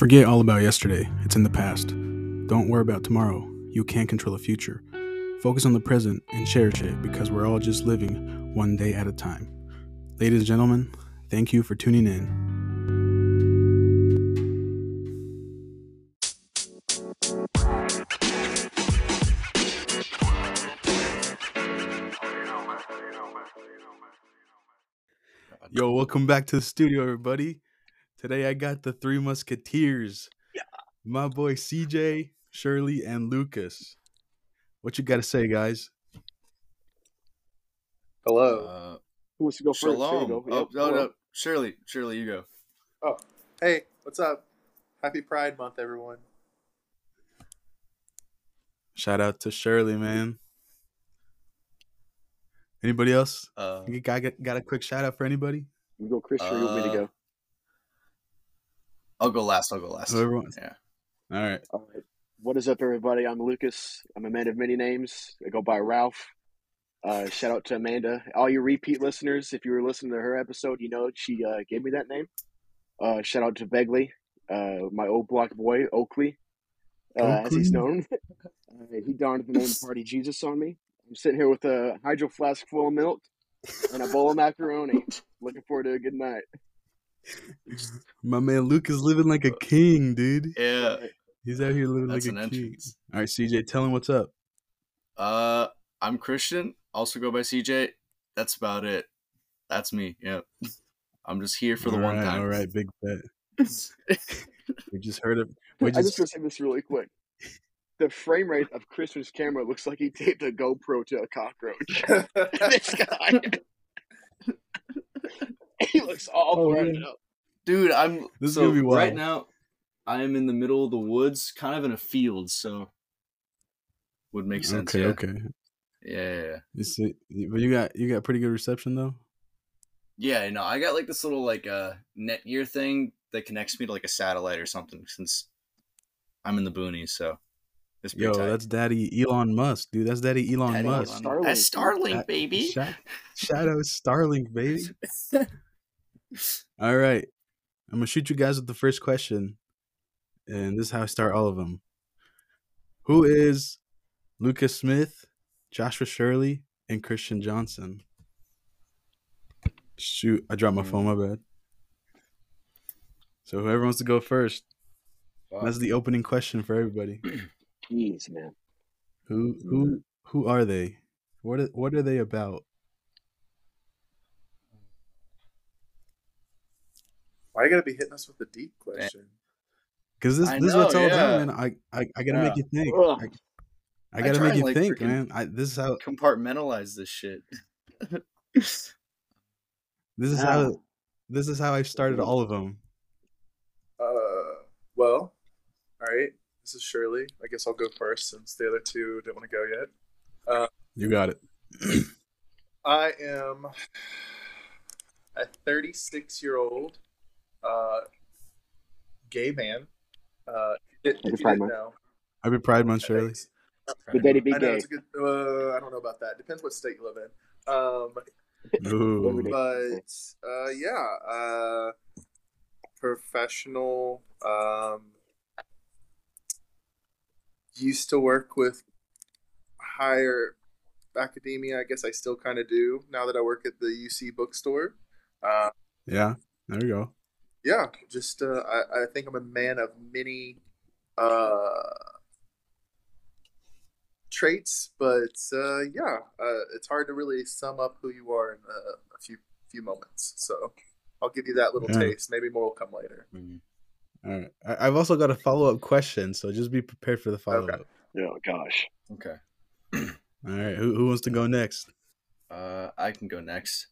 Forget all about yesterday, it's in the past. Don't worry about tomorrow, you can't control the future. Focus on the present and cherish it because we're all just living one day at a time. Ladies and gentlemen, thank you for tuning in. Yo, welcome back to the studio, everybody. Today I got the three musketeers. Yeah. My boy CJ, Shirley, and Lukas. What you gotta say, guys? Hello. Uh, Who wants to go first? There you shalom. go. Oh, Yep. no, no. Shirley, Shirley, you go. oh, hey, what's up? Happy Pride Month, everyone. Shout out to Shirley, man. Anybody else? Uh, You got, got, got a quick shout out for anybody? You go, Chris, or you want me to Uh, go? I'll go last. I'll go last. Whoever wants. Yeah. All right. All right. What is up, everybody? I'm Lukas. I'm a man of many names. I go by Ralph. Uh, shout out to Amanda. All you repeat listeners, if you were listening to her episode, you know she uh, gave me that name. Uh, shout out to Begley, uh, my old block boy, Oakley, uh, as he's known. uh, he donned the name Party Jesus on me. I'm sitting here with a hydro flask full of milk and a bowl of macaroni. Looking forward to a good night. My man Luke is living like a king, dude. Yeah. He's out here living That's like an a king. All right, CJ, tell him what's up. Uh, I'm Christian. Also go by CJ. That's about it. That's me. Yeah. I'm just here for the All one right, time. All right, big bet. We just heard it. We I just just want to say this really quick. The frame rate of Christian's camera looks like he taped a GoPro to a cockroach. this guy. he looks all Oh, burned yeah. up. Dude, I'm This is so gonna be right now. I am in the middle of the woods, kind of in a field, so would make sense. okay, yeah. okay. Yeah, yeah, yeah. You see, but you got you got pretty good reception though. Yeah, no, I got like this little like uh Netgear thing that connects me to like a satellite or something since I'm in the boonies, so it's Yo, tight. that's Daddy Elon Musk, dude. That's Daddy Elon Daddy Musk. Elon- That's Starlink, baby. Shout, shout out Starlink, baby. All right. I'm going to shoot you guys with the first question. And this is how I start all of them. Who is Lukas Smith, Joshua Shirley, and Christian Johnson? Shoot, I dropped my phone, mm. my bad. So whoever wants to go first, that's the opening question for everybody. Jeez, man. Who who mm. who are they? What are, what are they about? Why you gotta be hitting us with a deep question? Because this, I this is what it's know, all yeah. about, man. I I, I gotta Yeah. make you think. Ugh. I, I I gotta try make you like, think, man. I, this is how Compartmentalize this shit. this is how this is how I started all of them. Uh, well, all right. This is Shirley. I guess I'll go first since the other two didn't want to go yet. You got it. I am a 36 year old uh, gay man. Uh, if, if Pride Month. know, I've been Pride Month, Shirley. Good day to be I know gay. it's a good. Uh, I don't know about that. Depends what state you live in. Um, Ooh. But uh, yeah, uh, professional. Um, used to work with higher academia. I guess I still kind of do now that I work at the UC bookstore. Uh, Yeah, there you go. Yeah, just uh, I, I think I'm a man of many uh, traits, but uh, yeah, uh, it's hard to really sum up who you are in a, a few few moments. So I'll give you that little Yeah. taste. Maybe more will come later. All right. I, I've also got a follow up question, so just be prepared for the follow up. Oh, gosh. Okay. All right. Who who wants to go next? Uh, I can go next.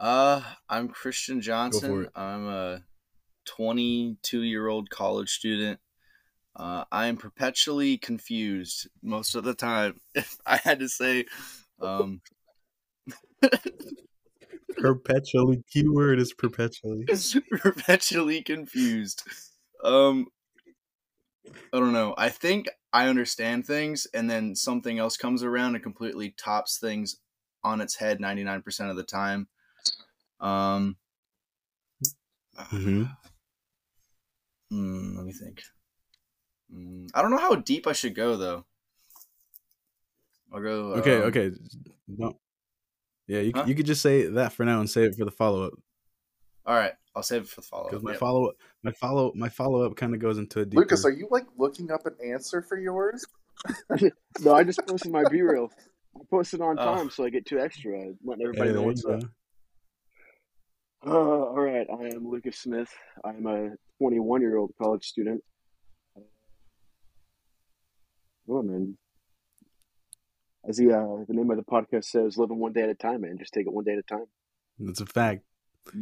Uh, I'm Christian Johnson. I'm a 22 year old college student. Uh, I am perpetually confused most of the time. If I had to say, um, Perpetually. Keyword is perpetually. perpetually confused. Um, I don't know. I think I understand things, and then something else comes around and completely tops things on its head 99% of the time. Um, Mhm. Mm, let me think. Mm, I don't know how deep I should go though. I'll go. Okay, um, okay. Don't. Yeah, you, Huh? you could just say that for now and save it for the follow up. All right, I'll save it for the follow Because up. my follow up, my follow, my follow up kind of goes into a deeper. Lukas, are you like looking up an answer for yours? No, I just posted my BeReal. I posted on Oh. time, so I get two extra. I'm letting Hey, everybody know there you what's up. Uh, all right, I am Lukas Smith. I'm a 21 year old college student. Oh man, as the uh, the name of the podcast says, living one day at a time, man. Just take it one day at a time. That's a fact.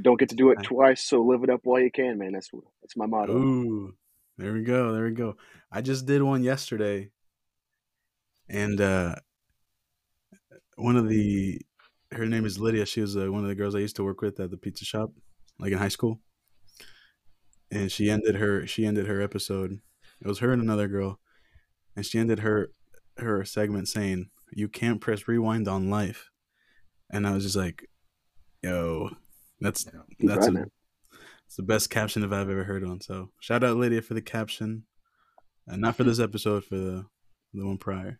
Don't get to do it twice, so live it up while you can, man. That's that's my motto. Ooh, there we go. There we go. I just did one yesterday, and uh, one of the her name is Lydia. She was uh, one of the girls I used to work with at the pizza shop, like in high school. And she ended her she ended her episode. It was her and another girl, and she ended her her segment saying, "You can't press rewind on life," and I was just like, "Yo, that's He's that's right, a, it's the best caption if I've ever heard one. So shout out Lydia for the caption, and not for this episode, for the the one prior.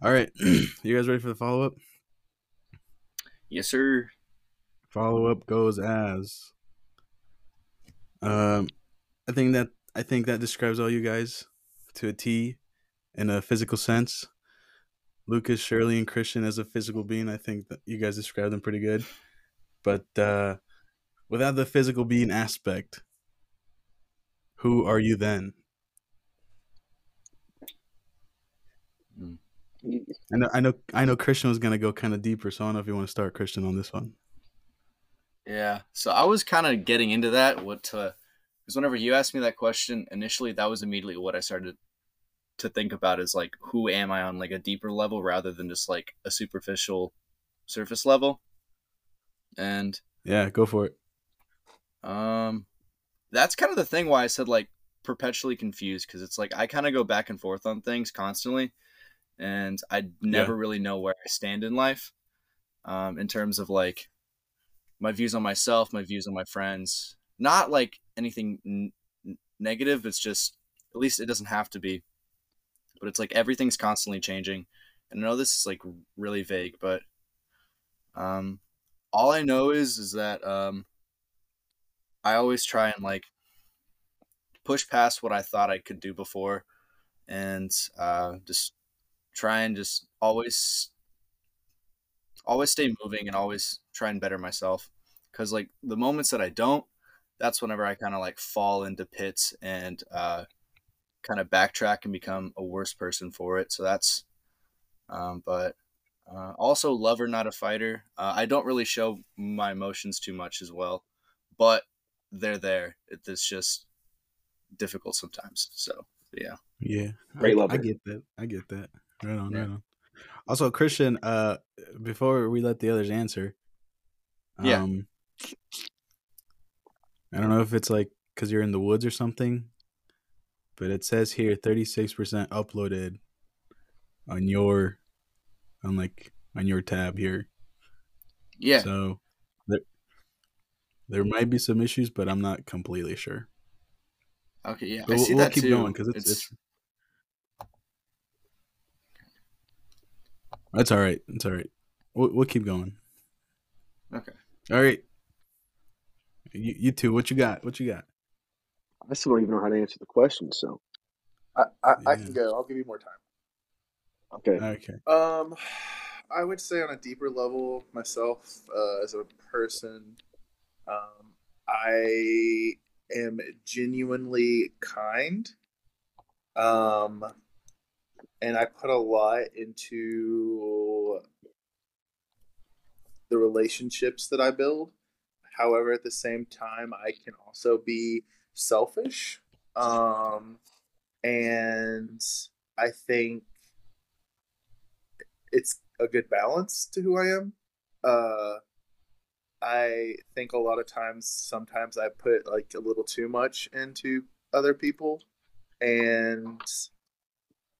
All right, you guys ready for the follow up? Yes, sir. Follow up goes as. Um, I think that I think that describes all you guys to a T, in a physical sense. Lukas, Shirley, and Christian as a physical being, I think that you guys described them pretty good. But uh, without the physical being aspect, who are you then? I know, I know, I know. Christian was gonna go kind of deeper, so I don't know if you want to start Christian on this one. Yeah. So I was kind of getting into that. What to? Because whenever you asked me that question initially, that was immediately what I started to think about is like, who am I on like a deeper level rather than just like a superficial surface level. And Yeah, go for it. um, that's kind of the thing why I said like perpetually confused because it's like I kind of go back and forth on things constantly, and I never really know where I stand in life, um, in terms of like my views on myself, my views on my friends. Not like anything n- negative. It's just at least it doesn't have to be, but it's like everything's constantly changing. And I know this is like really vague, but um, all I know is is that um, I always try and like push past what I thought I could do before, and uh, just try and just always always stay moving and always try and better myself. Because like the moments that I don't, that's whenever I kind of like fall into pits and uh, kind of backtrack and become a worse person for it. So that's, um, but uh, also lover, not a fighter. Uh, I don't really show my emotions too much as well, but they're there. It's just difficult sometimes. So yeah. Yeah, Great I, lover. I get that. I get that. Right on, Yeah. right on. Also, Christian, uh, before we let the others answer, Yeah. um, I don't know if it's like because you're in the woods or something, but it says here 36% uploaded on your, on like on your tab here. Yeah. So there, there might be some issues, but I'm not completely sure. Okay. Yeah. But I we'll, see we'll keep too. going because it's, it's That's all right. It's all right. We'll, we'll keep going. okay. All right. You, you two, what you got? What you got? I still don't even know how to answer the question. So I, I, I can go. I'll give you more time. okay, Okay. Um, I would say on a deeper level, myself uh, as a person, um, I am genuinely kind. Um, and I put a lot into the relationships that I build. However, at the same time, I can also be selfish. Um, and I think it's a good balance to who I am. Uh, I think a lot of times, sometimes I put like a little too much into other people, and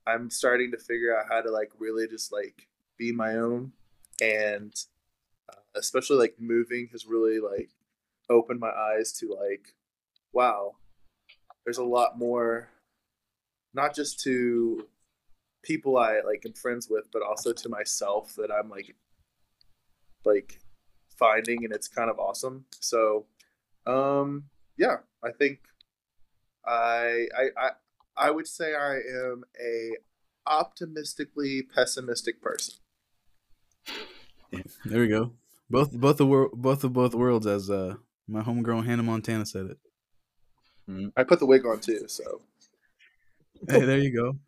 I'm starting to figure out how to like really just like be my own, and uh, especially like moving has really like opened my eyes to like, wow, there's a lot more, not just to people I like am friends with, but also to myself that I'm like, like finding, and it's kind of awesome. So, um, yeah, I think I I I I would say I am a optimistically pessimistic person. There we go. Both both the world both of both worlds as uh my homegrown Hannah Montana said it. I put the wig on too, so Hey, there you go.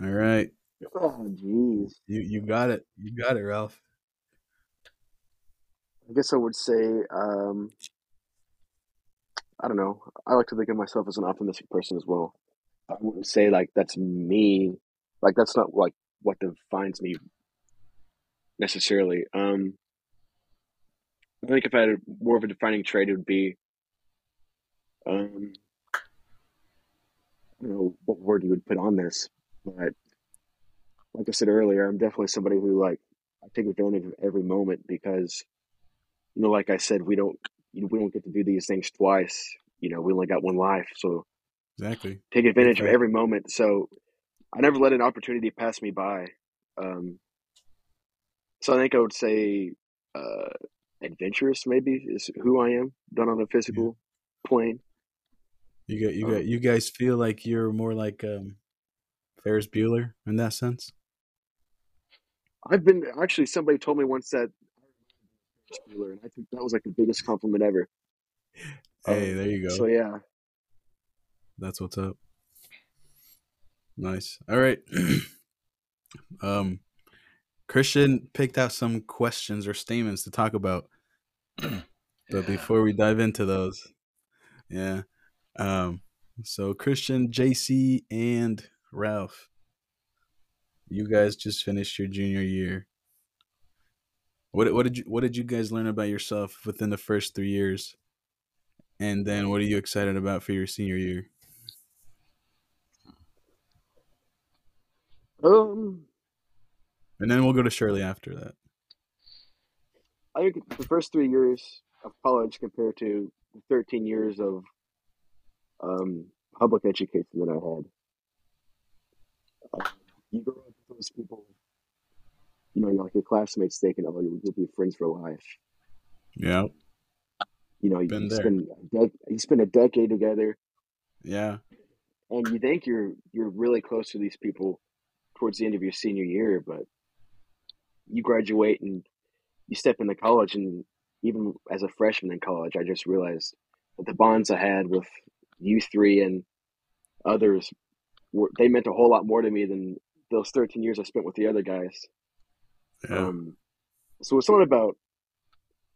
All right. Oh, jeez. You you got it. You got it, Ralph. I guess I would say, um, I don't know. I like to think of myself as an optimistic person as well. I wouldn't say like that's me. Like that's not like what defines me necessarily. Um, I think if I had a, more of a defining trait, it would be, um, I don't know what word you would put on this, but like I said earlier, I'm definitely somebody who like I take advantage of every moment because, you know, like I said, we don't you we don't get to do these things twice. You know, we only got one life, so Exactly. take advantage of every moment. So I never let an opportunity pass me by. Um, so I think I would say uh, adventurous maybe is who I am, done on a physical plane. You got you Um, got you guys feel like you're more like um Ferris Bueller in that sense. I've been actually somebody told me once that And I think that was like the biggest compliment ever. Hey, Um, there you go. So yeah, That's what's up. Nice. All right. um Christian picked out some questions or statements to talk about. But Yeah. before we dive into those, yeah. Um so Christian, JC and Ralph. You guys just finished your junior year. What what did you what did you guys learn about yourself within the first 3 years? And then what are you excited about for your senior year? um, And then we'll go to Shirley after that. I think the first three years of college compared to the 13 years of um, public education that I had. Uh, you grow up with those people, you know, like your classmates thinking, oh, you'll, you'll be friends for life. Yeah. You know, Been you there. spend you spend a decade together, Yeah. and you think you're you're really close to these people towards the end of your senior year, but you graduate and you step into college, and even as a freshman in college, I just realized that the bonds I had with you three and others were they meant a whole lot more to me than those 13 years I spent with the other guys. Yeah. Um, so it's not about,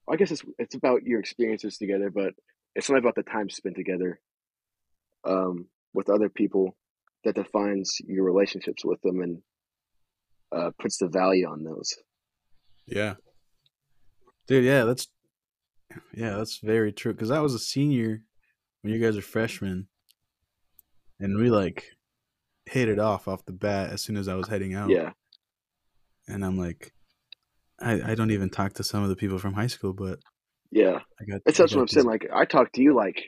I guess it's it's about your experiences together, but it's not about the time spent together um, with other people that defines your relationships with them and uh, puts the value on those. yeah. Dude, yeah, that's yeah, that's very true. Cause I was a senior when you guys are freshmen, and we like hit it off off the bat as soon as I was heading out. Yeah, And I'm like, I I don't even talk to some of the people from high school, but yeah. I got. That's I that's got what I'm saying. Like I talk to you like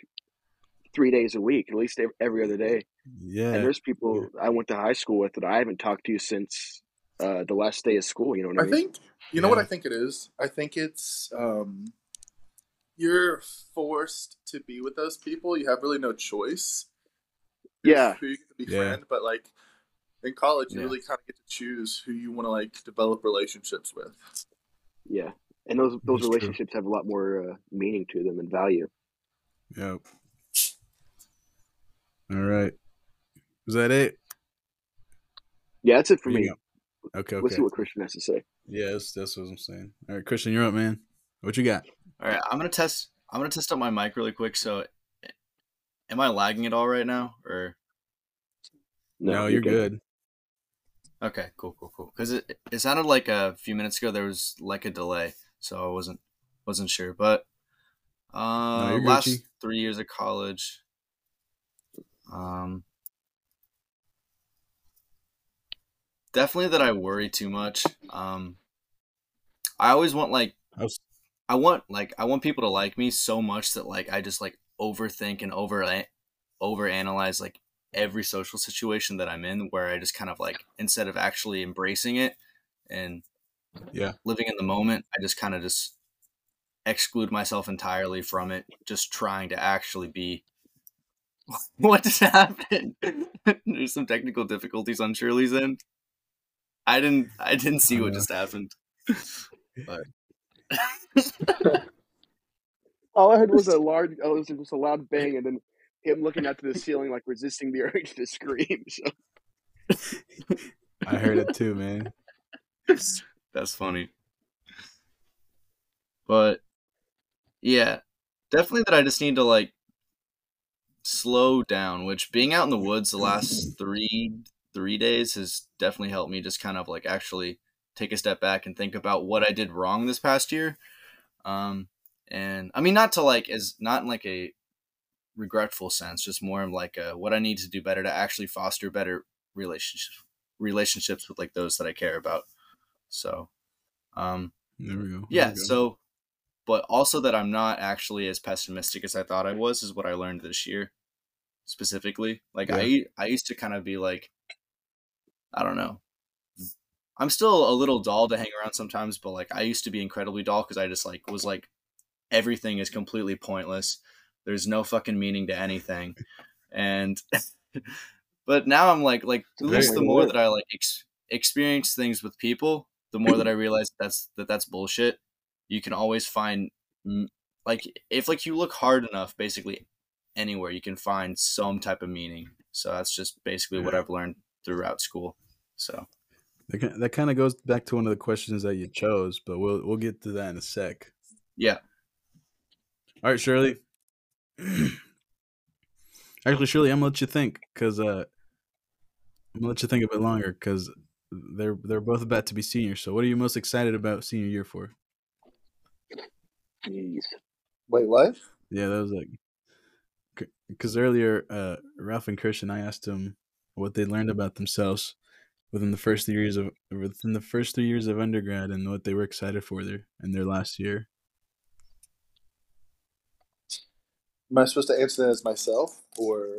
three days a week, at least every other day. yeah. And there's people I went to high school with that I haven't talked to you since uh, the last day of school. You know what I, I mean? think you know what I think it is. I think it's um, you're forced to be with those people. You have really no choice. Yeah. who you get to Yeah. befriend, but like in college, you Yeah. really kind of get to choose who you want to like develop relationships with. Yeah, and those those That's true. relationships have a lot more uh, meaning to them and value. Yep. All right. Is that it? Yeah, that's it for There me. go. Okay. Let's see what Christian has to say. Yeah, that's, that's what I'm saying. All right, Christian, you're up, man. What you got? All right, I'm gonna test. I'm gonna test out my mic really quick. So, am I lagging at all right now? Or No, you're good. Okay, cool, cool, cool. Because it it sounded like a few minutes ago there was like a delay, so I wasn't wasn't sure. But uh, you're last Gucci. three years of college, um, definitely that I worry too much. Um, I always want like I want like I want people to like me so much that like I just like overthink and over overanalyze like every social situation that I'm in where I just kind of like instead of actually embracing it and Yeah. living in the moment, I just kind of just exclude myself entirely from it, just trying to actually be what just happened? There's some technical difficulties on Shirley's end. I didn't I didn't see what Uh. just happened. All I heard was a large, oh, it was just a loud bang, and then him looking up to the ceiling, like resisting the urge to scream. So I heard it too, man. That's funny. But yeah, definitely that I just need to like slow down, which being out in the woods the last 3 3 days has definitely helped me just kind of like actually take a step back and think about what I did wrong this past year. Um and I mean not to like as not in like a regretful sense, just more of like a, what I need to do better to actually foster better relationships relationships with like those that I care about. So, um, There we go. There yeah. we go. So, but also that I'm not actually as pessimistic as I thought I was is what I learned this year, specifically. Like I, I used to kind of be like, I don't know. I'm still a little dull to hang around sometimes, but like I used to be incredibly dull because I just like was like, everything is completely pointless. There's no fucking meaning to anything, and. but now I'm like, like at least the more that I like ex- experience things with people, the more that I realize that's that that's bullshit. You can always find like if like you look hard enough, basically anywhere you can find some type of meaning. So that's just basically what I've learned throughout school. So That, that kind of goes back to one of the questions that you chose, but we'll we'll get to that in a sec. yeah, All right, Shirley. Actually, Shirley, I'm gonna let you think because uh, I'm gonna let you think a bit longer because they're they're both about to be seniors. So, what are you most excited about senior year for? Jeez. Wait, what? Yeah, that was like because earlier, uh, Ralph and Christian, I asked them what they learned about themselves within the first three years of within the first three years of undergrad and what they were excited for their in their last year. Am I supposed to answer that as myself or?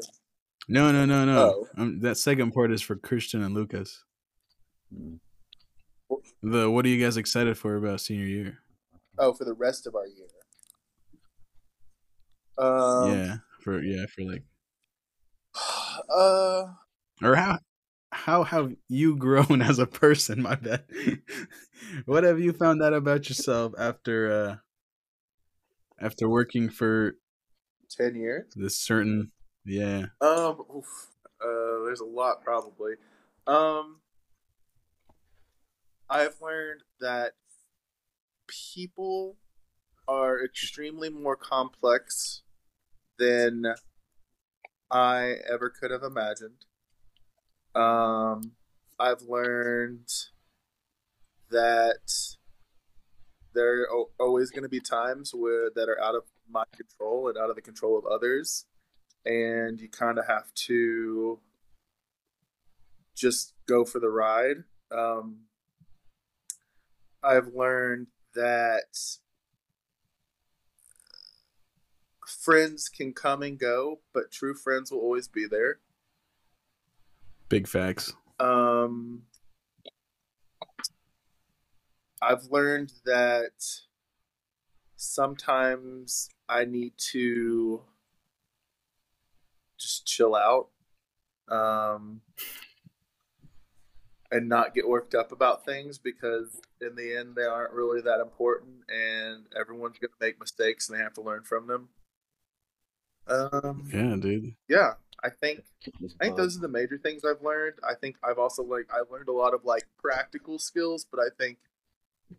No, no, no, no. Oh. Um, that second part is for Christian and Lukas. The what are you guys excited for about senior year? Oh, for the rest of our year. Um, yeah, for yeah, for like Uh, or how how have you grown as a person? My bad. what have you found out about yourself after uh after working for ten years. this certain yeah Um, oof, uh, there's a lot probably. Um, I've learned that people are extremely more complex than I ever could have imagined. Um, I've learned that there are always going to be times where that are out of my control and out of the control of others and you kind of have to just go for the ride. Um, I've learned that friends can come and go, but true friends will always be there. big facts. Um, I've learned that sometimes I need to just chill out um, and not get worked up about things because in the end they aren't really that important and everyone's going to make mistakes and they have to learn from them. Um, Yeah, dude. yeah, I think I think those are the major things I've learned. I think I've also like I've learned a lot of like practical skills, but I think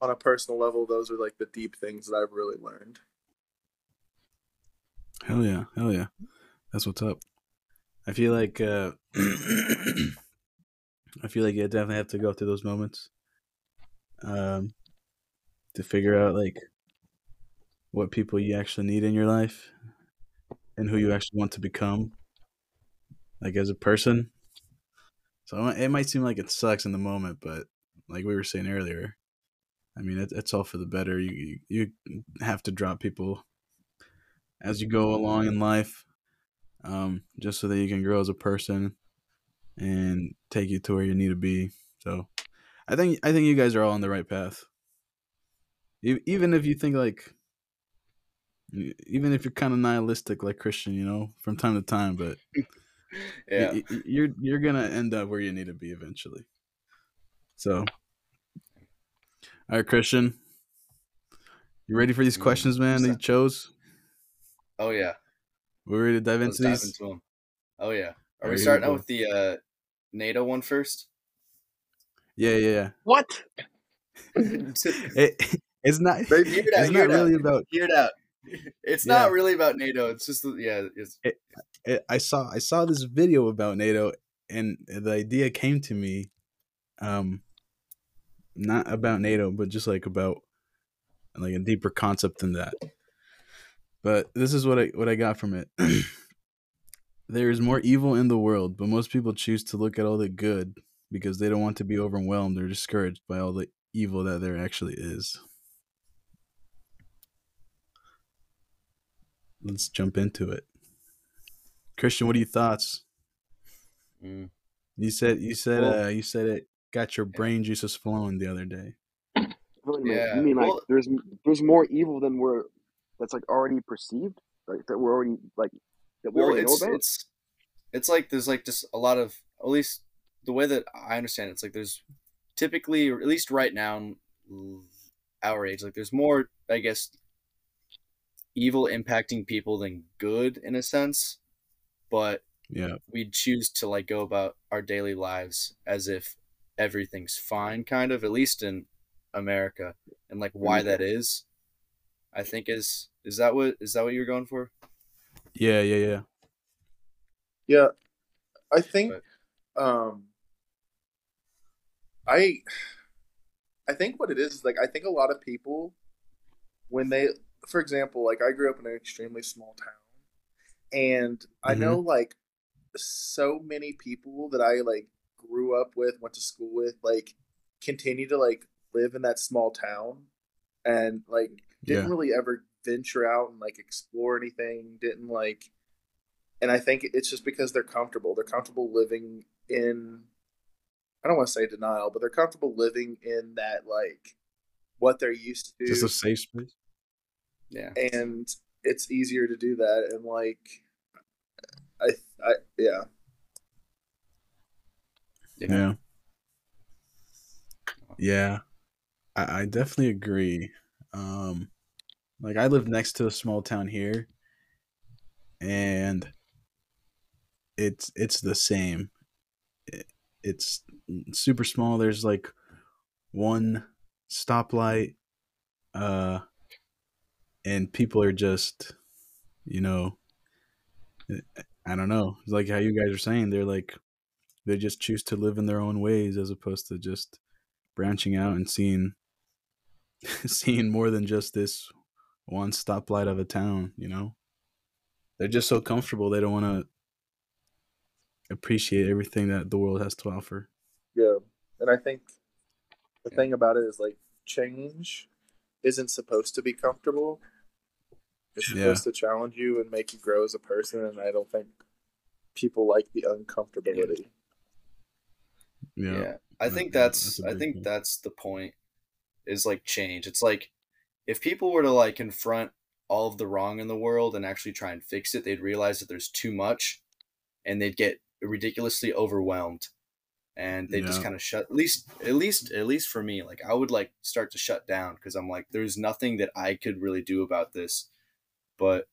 on a personal level, those are like the deep things that I've really learned. Hell yeah, hell yeah. That's what's up. I feel like uh I feel like you definitely have to go through those moments. Um to figure out like what people you actually need in your life and who you actually want to become like as a person. So it might seem like it sucks in the moment, but like we were saying earlier, I mean it, it's all for the better. You, you you have to drop people as you go along in life, um, just so that you can grow as a person and take you to where you need to be. So, I think I think you guys are all on the right path. Even if you think like, even if you're kind of nihilistic like Christian, you know, from time to time, but Yeah. you're you're gonna end up where you need to be eventually. So, all right, Christian, you ready for these Mm, questions, man? That you chose. Oh yeah. We're ready to dive Let's into dive these. into them. Oh yeah. Are Alright, we starting out with the uh, NATO one first? Yeah, yeah, yeah. What? It, it's not. Maybe- Hear it out, It's hear not it out. really about. Hear it out. It's Yeah. not really about NATO. It's just yeah. It's it, I saw I saw this video about NATO, and the idea came to me, um, not about NATO, but just like about like a deeper concept than that. But this is what I what I got from it. there is more evil in the world, but most people choose to look at all the good because they don't want to be overwhelmed or discouraged by all the evil that there actually is. Let's jump into it. Christian, what are your thoughts? mm, You said you said Well- uh you said it got your brain juices flowing the other day. Wait Yeah, You mean like well- there's there's more evil than we're that's like already perceived, like that we're already like that we well, already know it's about. it's it's like there's like just a lot of at least the way that I understand it, it's like there's typically or at least right now in our age like there's more I guess evil impacting people than good in a sense, but Yeah. we choose to like go about our daily lives as if everything's fine kind of at least in america and like why that is i think is is that what is that what you're going for Yeah, yeah, yeah. Yeah, I think But- um I I think what it is is like I think a lot of people when they for example, like I grew up in an extremely small town and I Mhm. know like so many people that I like grew up with, went to school with, like continue to like live in that small town and like didn't Yeah. really ever venture out and like explore anything, didn't like and I think it's just because they're comfortable. They're comfortable living in I don't want to say denial, but they're comfortable living in that like what they're used to Just a safe space. yeah and it's easier to do that and like I I yeah. Yeah. Yeah. I, I definitely agree. Um like I live next to a small town here and it's it's the same. It, it's super small. There's like one stoplight uh and people are just you know I don't know. It's like how you guys are saying they're like they just choose to live in their own ways as opposed to just branching out and seeing seeing more than just this one stoplight of a town, you know? They're just so comfortable they don't want to appreciate everything that the world has to offer. Yeah. And I think the Yeah. thing about it is like change isn't supposed to be comfortable. It's Yeah. supposed to challenge you and make you grow as a person and I don't think people like the uncomfortability. Yeah, Yeah. i think that- that's, that's i think point. that's the point is like change it's like if people were to like confront all of the wrong in the world and actually try and fix it they'd realize that there's too much and they'd get ridiculously overwhelmed and they just kind of shut at least at least at least for me like i would like start to shut down because i'm like there's nothing that i could really do about this but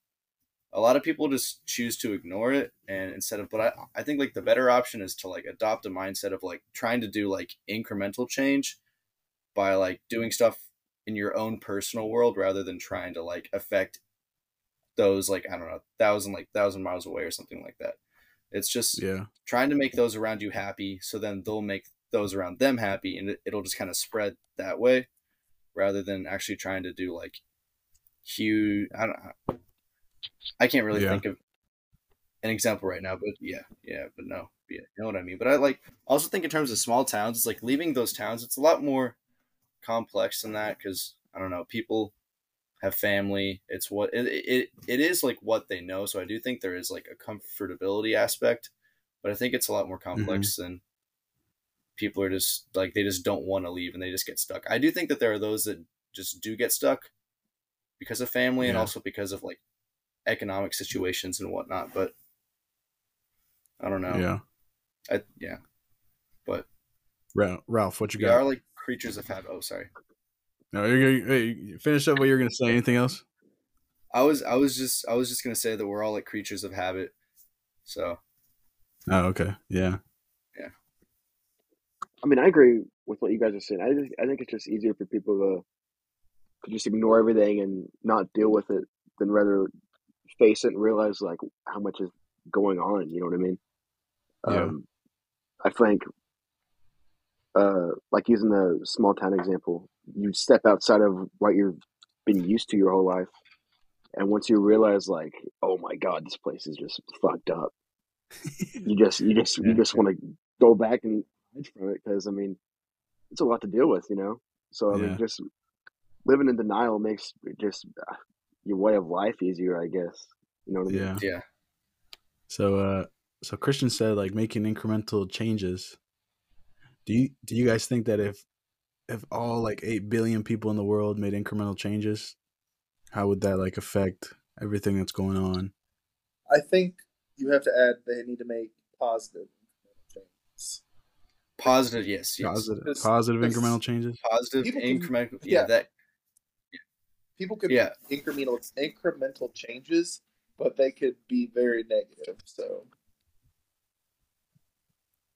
a lot of people just choose to ignore it and instead of but i i think like the better option is to like adopt a mindset of like trying to do like incremental change by like doing stuff in your own personal world rather than trying to like affect those like i don't know thousand like thousand miles away or something like that it's just Yeah. trying to make those around you happy so then they'll make those around them happy and it, it'll just kind of spread that way rather than actually trying to do like huge i don't know i can't really Yeah. think of an example right now but yeah yeah but no yeah you know what i mean but i like also think in terms of small towns it's like leaving those towns it's a lot more complex than that because i don't know people have family. It's what it, it it is like what they know. So I do think there is like a comfortability aspect, but I think it's a lot more mm-hmm. complex than people are just like they just don't want to leave and they just get stuck. I do think that there are those that just do get stuck because of family and also because of like economic situations and whatnot. But I don't know. Yeah. I, yeah. But Ralph, what you we got? are like creatures of habit. Oh, sorry. No, you're gonna hey, finish up what you're gonna say. Anything else? I was I was just I was just gonna say that we're all like creatures of habit. So Oh, okay. Yeah. Yeah. I mean, I agree with what you guys are saying. I think I think it's just easier for people to to just ignore everything and not deal with it than rather face it and realize like how much is going on. You know what I mean? Yeah. Um, I think, uh, like using the small town example, you step outside of what you've been used to your whole life, and once you realize like, oh my god, this place is just fucked up. You just you just you just want to go back and hide from it because I mean, it's a lot to deal with, you know. So I Yeah. mean, just living in denial makes just uh, your way of life easier, I guess. You know what I mean? Yeah. yeah. So, uh, so Christian said like making incremental changes. Do you do you guys think that if if all like eight billion people in the world made incremental changes, how would that like affect everything that's going on? I think you have to add they need to make positive changes. Positive, yes, yes. Positive, It's- positive it's- incremental changes. Positive incremental. Yeah, yeah. that People could Yeah. make incremental incremental changes, but they could be very negative. So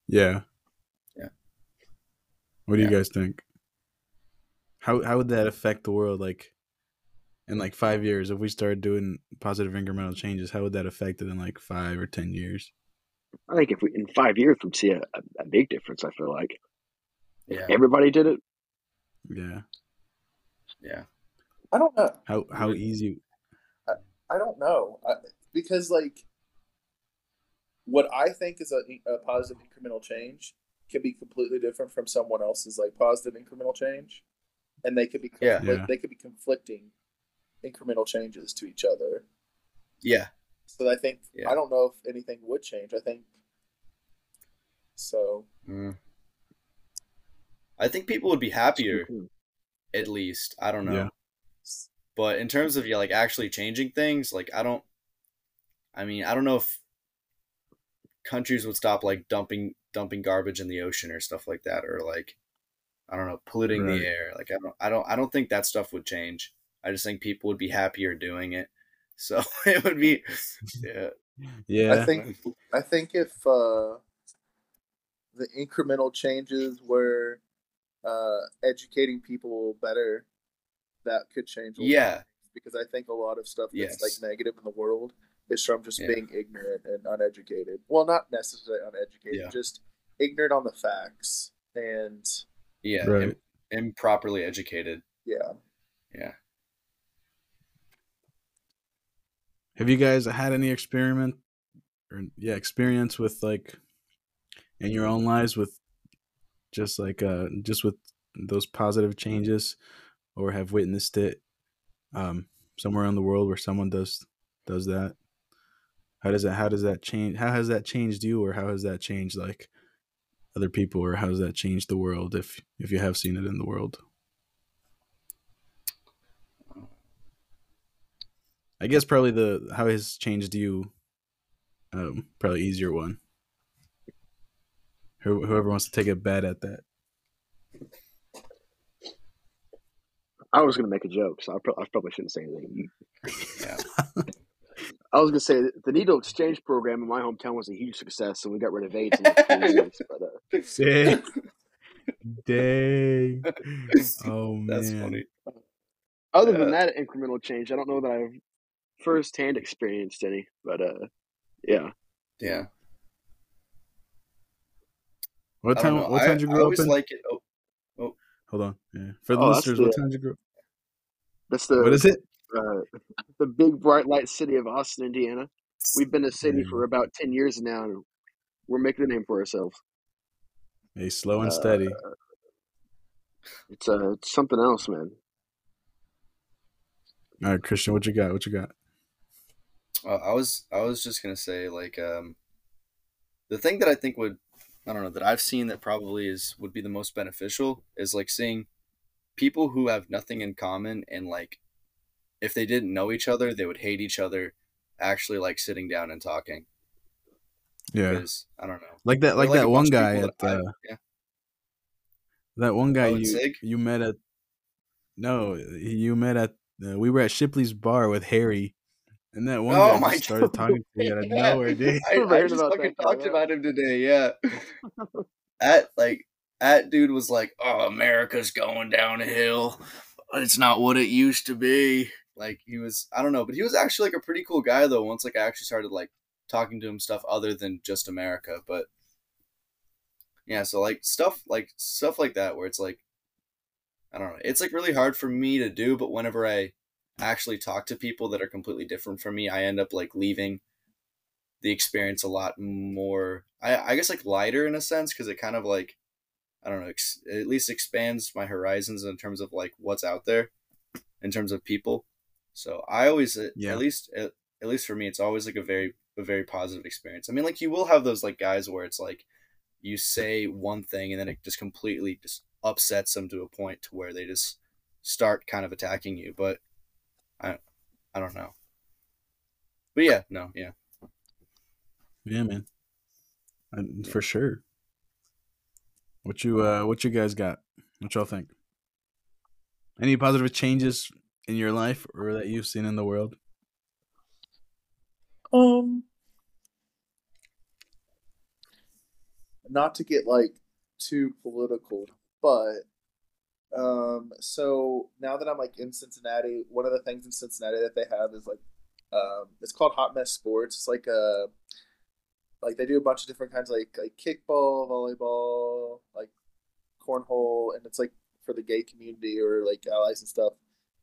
Yeah. Yeah. What do you guys think? How how would that affect the world like in like 5 years if we started doing positive incremental changes, how would that affect it in like 5 or 10 years? I think if we in five years we'd see a, a, a big difference. I feel like yeah, everybody did it. Yeah. yeah. I don't know. How how easy I don't know I, because like what I think is a, a positive incremental change can be completely different from someone else's like positive incremental change, and they could be Yeah. conflict- Yeah. they could be conflicting incremental changes to each other. Yeah, So I think Yeah. I don't know if anything would change. I think so. Mm. I think people would be happier at least. I don't know. Yeah. But in terms of yeah, like actually changing things, like I don't I mean, I don't know if countries would stop like dumping dumping garbage in the ocean or stuff like that or like I don't know, polluting Right. the air. Like I don't I don't I don't think that stuff would change. I just think people would be happier doing it. So it would be yeah. Yeah. I think I think if uh, the incremental changes were uh, educating people better, that could change. a lot. Yeah. because I think a lot of stuff that's Yes. like negative in the world is from just Yeah. being ignorant and uneducated. Well, not necessarily uneducated, Yeah. just ignorant on the facts. And Yeah. Right. im- improperly educated. yeah, Yeah. Have you guys had any experiment or yeah, experience with like in your own lives with just like uh just with those positive changes or have witnessed it um somewhere in the world where someone does does that? How does that how does that change how has that changed you or how has that changed like other people or how has that changed the world if if you have seen it in the world? I guess probably the how has changed you. Um, probably easier one. Whoever wants to take a bet at that. I was gonna make a joke, so I, pro- I probably shouldn't say anything. Yeah. I was gonna say the needle exchange program in my hometown was a huge success, and we got rid of AIDS in like three years. But uh, Dang. Dang. Oh man. That's funny. other than that incremental change, I don't know that I've firsthand experienced any. But uh, yeah, Yeah. What I don't time? What I- time did you I grow up always in? like it. Oh, Hold on. Yeah. For the Oh, listeners, the- what time did you grow? that's the What is it? uh, the big bright light city of Austin, Indiana. We've been a city There for about ten years now, and we're making a name for ourselves. Hey, slow and Uh, steady. It's uh, it's something else, man. All right, Christian, what you got? What you got? Uh, I was I was just gonna say like um, the thing that I think would I don't know that I've seen that probably is would be the most beneficial is like seeing people who have nothing in common and like if they didn't know each other they would hate each other actually like sitting down and talking Yeah, because I don't know like that, They're like, that one guy at that I- uh, yeah that one guy Oh, you Sig? you met at. No, you met at. Uh, we were at Shipley's bar with Harry, and that one Oh guy my just started talking to me out of Yeah. nowhere, dude. I, I've I heard just about fucking that talked about him today. Yeah, that like that dude was like, "Oh, America's going downhill. It's not what it used to be." Like he was, I don't know, but he was actually like a pretty cool guy though. Once like I actually started like talking to him stuff other than just America, but yeah, so like stuff like stuff like that where it's like I don't know, it's like really hard for me to do, but whenever I actually talk to people that are completely different from me, I end up like leaving the experience a lot more I, I guess like lighter in a sense because it kind of like I don't know ex- at least expands my horizons in terms of like what's out there in terms of people. So I always at, Yeah. at least at, at least for me it's always like a very a very positive experience. I mean like you will have those like guys where it's like you say one thing and then it just completely just upsets them to a point to where they just start kind of attacking you, but I I don't know. But yeah, no, yeah. Yeah, man, I, for sure. What you uh, what you guys got? What y'all think? Any positive changes in your life or that you've seen in the world? Um, not to get like too political, but um, so now that I'm like in Cincinnati, one of the things in Cincinnati that they have is like, um, it's called Hot Mess Sports. It's like a, like they do a bunch of different kinds like like kickball, volleyball, like cornhole, and it's like for the gay community or like allies and stuff,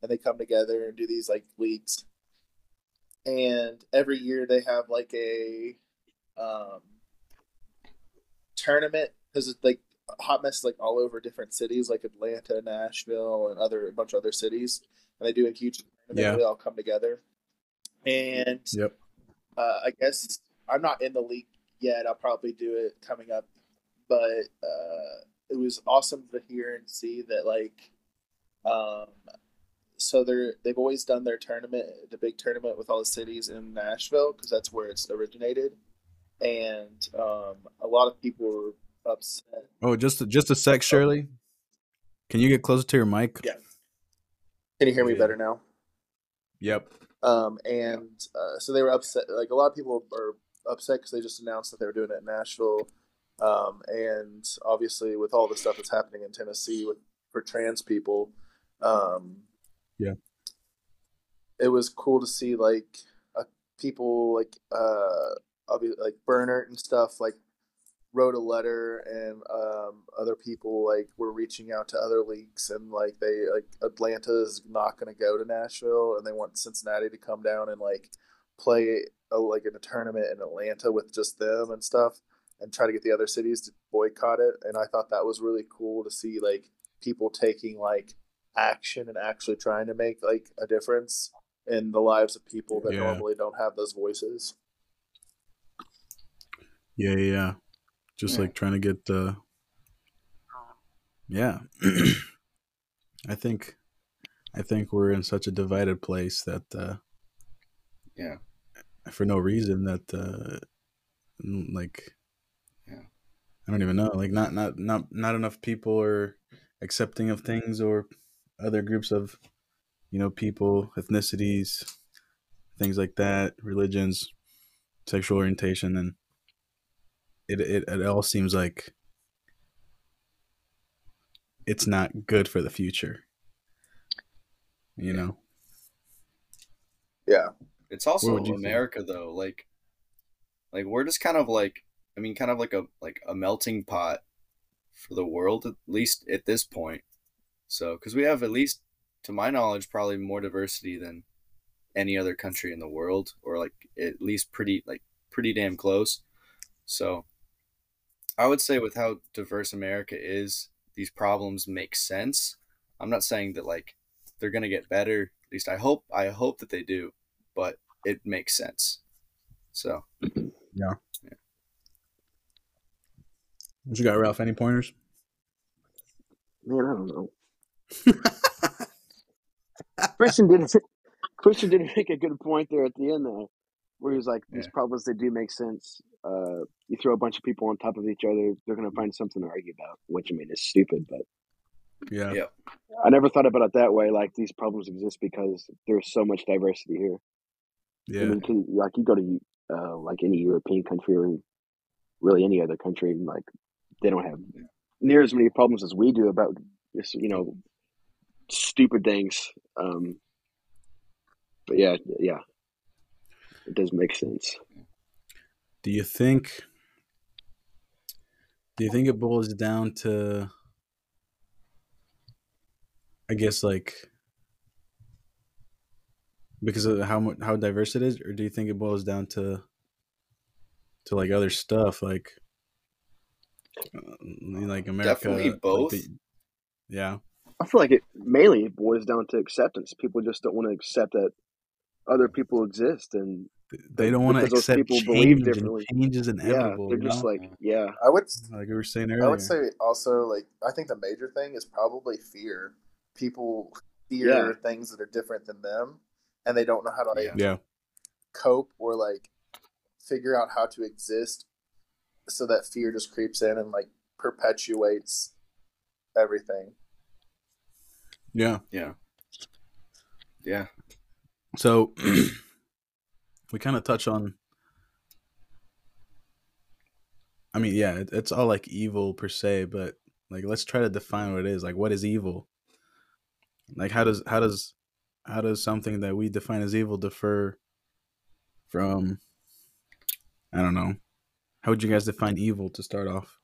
and they come together and do these like leagues and every year they have like a um, tournament because it's like hot mess like all over different cities like atlanta nashville and other a bunch of other cities. And they do a huge tournament Yeah. they all come together. And Yep. uh, i guess i'm not in the league yet. I'll probably do it coming up. But uh, it was awesome to hear and see that like um, so they're they've always done their tournament, the big tournament with all the cities in Nashville because that's where it's originated, and um, a lot of people were upset. Oh, just just a sec, Shirley. Can you get closer to your mic? Yeah. Can you hear me better now? Yep. Um, and uh, so they were upset. Like a lot of people are upset because they just announced that they were doing it in Nashville, um, and obviously with all the stuff that's happening in Tennessee with for trans people, um, Yeah. it was cool to see like uh, people like uh, obvi- like Bernard and stuff like wrote a letter and um, other people like were reaching out to other leagues and like they like Atlanta is not going to go to Nashville and they want Cincinnati to come down and like play a, like in a tournament in Atlanta with just them and stuff and try to get the other cities to boycott it and I thought that was really cool to see like people taking like action and actually trying to make like a difference in the lives of people that Yeah. normally don't have those voices. Yeah, yeah, yeah. Just Yeah. like trying to get uh Yeah. I think I think we're in such a divided place that uh Yeah. for no reason that uh like Yeah. I don't even know. Like not not not not enough people are accepting of things or other groups of you know people, ethnicities, things like that, religions, sexual orientation and it it, it all seems like it's not good for the future. You know. Yeah. It's also would you think? America though, like like we're just kind of like I mean kind of like a like a melting pot for the world at least at this point. So cuz we have at least to my knowledge probably more diversity than any other country in the world or like at least pretty like pretty damn close. So I would say with how diverse America is, these problems make sense. I'm not saying that like they're going to get better At least I hope I hope that they do, but it makes sense. So What you got, Ralph? Any pointers? Man, I don't know. Christian didn't Christian didn't make a good point there at the end though, where he was like, "These Yeah. problems they do make sense. Uh, you throw a bunch of people on top of each other, they're going to find something to argue about." Which I mean is stupid, but Yeah. Yeah. I never thought about it that way. Like these problems exist because there's so much diversity here. I Yeah. mean, 'cause, like you go to uh, like any European country or really any other country, and, like they don't have near as many problems as we do about just you know stupid things. Um, but yeah, yeah, it does make sense. Do you think? Do you think it boils down to? I guess like because of how much how diverse it is, or do you think it boils down to to like other stuff like uh, like America? Definitely like both. the- yeah. I feel like it mainly boils down to acceptance. People just don't want to accept that other people exist, and They don't want to accept people believe change, and differently. change is yeah, inevitable. they're just know? like, yeah, I would like we were saying earlier. I would say also like I think the major thing is probably fear. People fear Yeah. things that are different than them, and they don't know how to like, Yeah. yeah, cope or like figure out how to exist. So that fear just creeps in and like perpetuates everything. yeah. yeah, yeah, So we kind of touch on. I mean, yeah, it, it's all like evil per se, but like let's try to define what it is. Like, what is evil? Like, how does how does how does something that we define as evil differ from? I don't know. How would you guys define evil to start off?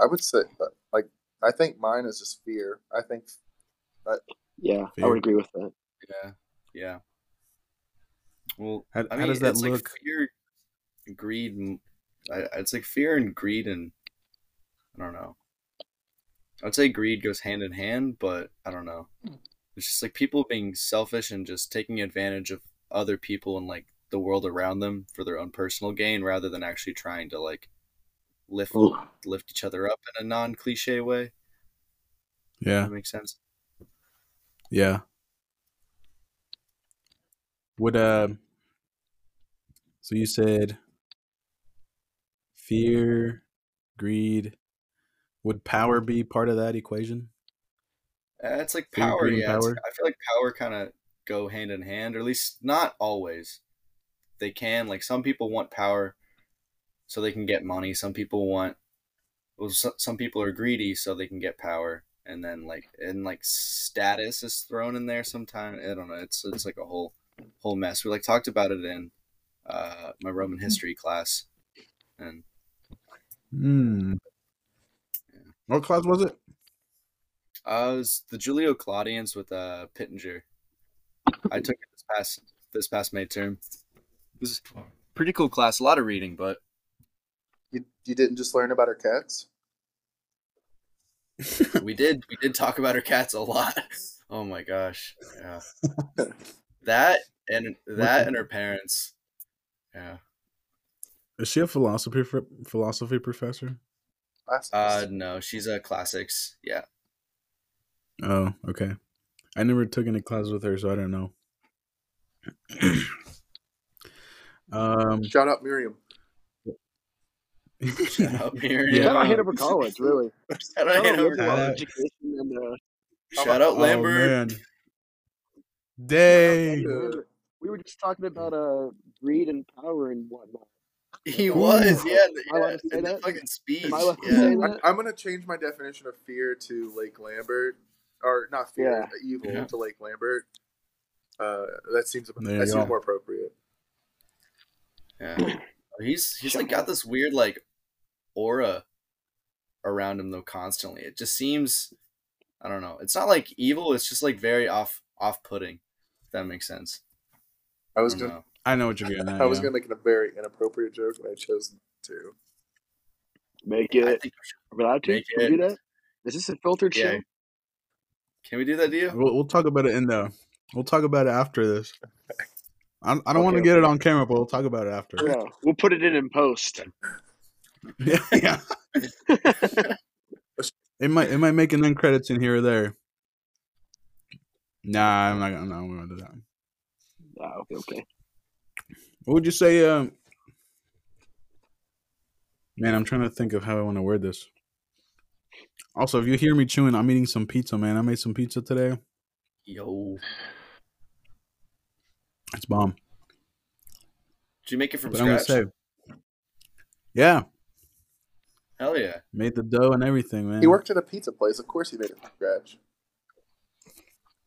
I would say uh, like I think mine is just fear. I think yeah, I would agree with that. yeah, yeah. Well, How, I how mean, does that it's look? like fear, greed, and I, it's like fear and greed, and I don't know. I would say greed goes hand in hand, but I don't know. It's just like people being selfish and just taking advantage of other people and like the world around them for their own personal gain, rather than actually trying to like lift Ooh. lift each other up in a non cliche way. yeah, That makes sense. yeah. Would uh? So you said fear, greed. Would power be part of that equation? Uh, it's like Fear, power, yeah. power? I feel like power kind of go hand in hand, or at least not always. They can like some people want power so they can get money. Some people want well, so, some people are greedy so they can get power, and then like and like status is thrown in there. Sometimes I don't know. It's it's like a whole whole mess. We like talked about it in uh, my Roman history class, and Hmm. What class was it? Uh, it was the Julio Claudians with uh Pittenger. I took it this past this past May term. It was a pretty cool class. A lot of reading, but you you didn't just learn about our cats. we did we did talk about her cats a lot. Oh my gosh, yeah. That and that and her parents. Yeah. Is she a philosophy fr- philosophy professor? Classes. Uh, no, she's a classics. Yeah. Oh, okay. I never took any classes with her, so I don't know. um, Shout out Miriam. Shout out Miriam. Yeah. Shout out Hanover College, really. Shout out Hanover Shout College. out. education and uh, Shout out oh, Lambert. man. Dang. Yeah. we were just talking about uh greed and power and whatnot. He Ooh. was, yeah, the, Am I allowed yeah, to say that? fucking speech. Am I allowed to yeah. say I, that? I'm gonna change my definition of fear to Lake Lambert, or not fear, Yeah. evil Yeah. to Lake Lambert. Uh, that seems There you that seems go. more appropriate. Yeah. He's he's like got this weird like aura around him though constantly. It just seems I don't know. It's not like evil, it's just like very off off putting. If that makes sense. I I was gonna know. I know what you're getting at. I was yeah. gonna make a very inappropriate joke, and I chose to. Make it. think Are we allowed to? Make Can we do that? Is this a filtered Yeah. show? Can we do that, do you? We'll, we'll talk about it in the We'll talk about it after this. I, I don't want to Okay, get it on camera, but we'll talk about it after. Yeah, we'll put it in in post. yeah, yeah. It might it might make an end credits in here or there. Nah, I'm not gonna. No, I'm gonna do that. Ah, okay, okay. What would you say? Um, man, I'm trying to think of how I want to word this. Also, if you hear me chewing, I'm eating some pizza, man. I made some pizza today. Yo, It's bomb. did you make it from But I'm scratch? say, yeah, Hell yeah. made the dough and everything, man. He worked at a pizza place. Of course, he made it from scratch.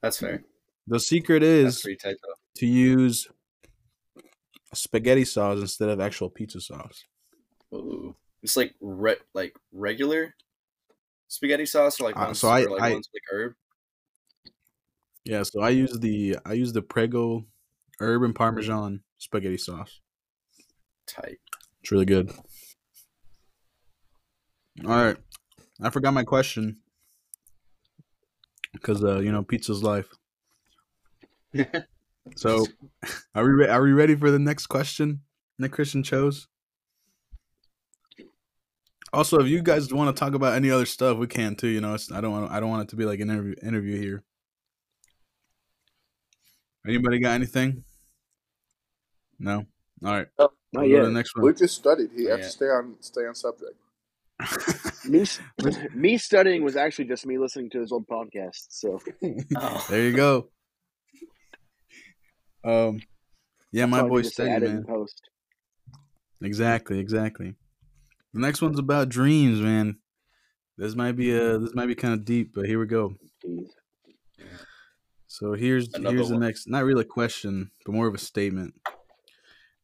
That's fair. The secret That's is pretty tight though. To use spaghetti sauce instead of actual pizza sauce. Ooh. It's like re- like regular spaghetti sauce or like Uh, ones so I- like I- ones with, like herb. Yeah, so I use the I use the Prego herb and parmesan spaghetti sauce. Tight. It's really good. All right, I forgot my question because uh, you know pizza's life. So, are we re- are we ready for the next question that Christian chose? Also, if you guys want to talk about any other stuff, we can too. You know, it's, I don't want I don't want it to be like an interview interview here. Anybody got anything? No. All right. Oh, not We'll go to yet. the next one. Luke just studied. He has Yeah. to stay on stay on subject. Me, me studying was actually just me listening to his old podcast. So Oh. there you go. Um, yeah, my boy need to say. steady Add it in man. post. Exactly, exactly. The next one's about dreams, man. This might be a this might be kind of deep, but here we go. So here's Another here's the next not really a question, but more of a statement.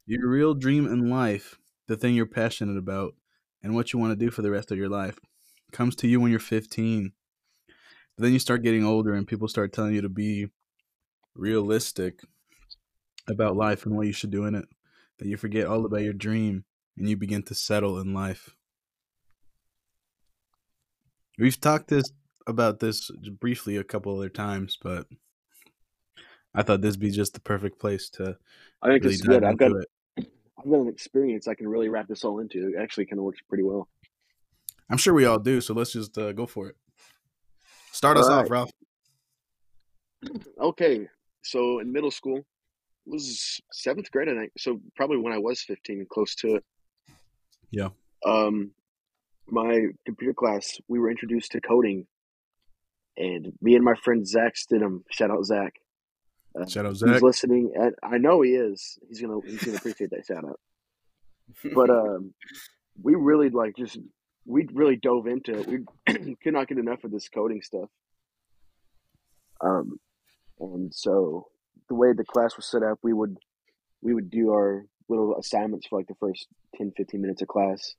Your real dream in life, the thing you're passionate about, and what you want to do for the rest of your life, comes to you when you're 15. But then you start getting older, and people start telling you to be realistic about life and what you should do in it. That you forget all about your dream, and you begin to settle in life. We've talked this about this briefly a couple other times, but I thought this would be just the perfect place to I think really is good. I've got it. I've got an experience I can really wrap this all into. It actually kind of works pretty well. I'm sure we all do, so let's just uh, go for it. Start us All off. Ralph. Okay, so in middle school, was seventh grade, I think. So probably when I was fifteen, close to it. Yeah. Um, my computer class, we were introduced to coding, and me and my friend Zach Stidham, shout out Zach. Uh, Shout out He's Zach. listening, and I know he is. He's gonna he's gonna appreciate that shout out. But um, we really like just we really dove into it. We could not get enough of this coding stuff. Um, and so the way the class was set up, we would we would do our little assignments for like the first 10, 15 minutes of class,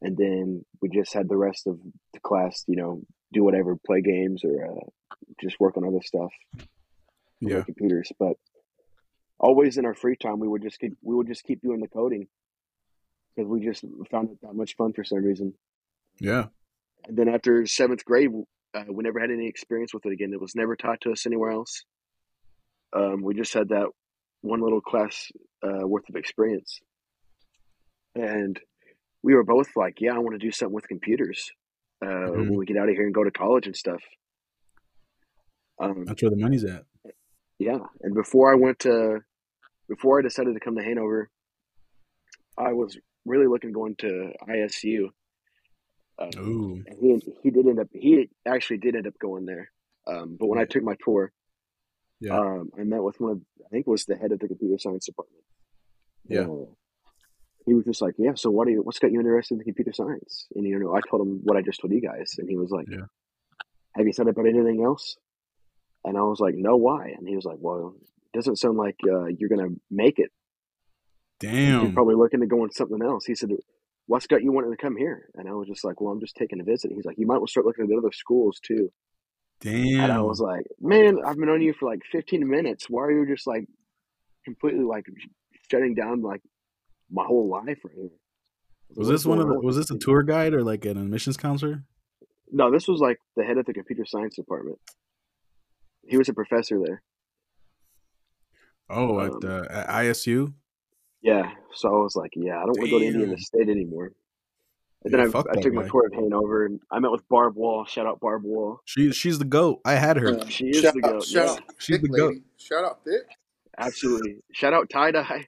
and then we just had the rest of the class, you know, do whatever, play games or uh, just work on other stuff Yeah, computers. But always in our free time, we would just keep we would just keep doing the coding because we just found it that much fun for some reason. yeah, And then after seventh grade, uh, we never had any experience with it again. It was never taught to us anywhere else. Um, we just had that one little class uh, worth of experience, and we were both like, "Yeah, I want to do something with computers uh, Mhm. when we get out of here and go to college and stuff." Um, that's where the money's at. yeah, and before I went to, before I decided to come to Hanover, I was really looking going to ISU. Um, Ooh, and he he did end up he actually did end up going there. Um, but when I took my tour, Yeah. um, I met with one of I think it was the head of the computer science department. Yeah. Uh, he was just like, "Yeah, so what do you? What's got you interested in computer science?" And you know, I told him what I just told you guys, and he was like, Yeah. "Have you thought about anything else?" And I was like, "No, why?" And he was like, "Well, it doesn't sound like uh, you're gonna make it. Damn. You're probably looking to go on something else." He said, "What's got you wanting to come here?" And I was just like, "Well, I'm just taking a visit." He's like, "You might want to start looking at other schools too." And I was like, "Man, I've been on you for like 15 minutes. Why are you just like completely like shutting down like my whole life right here?" Was like, this one of the, was this a tour guide or like an admissions counselor? No, this was like the head of the computer science department. He was a professor there. Oh, at, Um, uh, at ISU. Yeah, so I was like, yeah, I don't want to go to Indiana Damn. State anymore. And then Yeah, I, I took my guy. tour of Hanover, and I met with Barb Wahl. Shout out Barb Wahl. She she's the goat. I had her. Uh, She is shout the out, goat. shout Yeah, out, She's thick the goat. lady. Shout out, thick. absolutely. Shout out tie dye.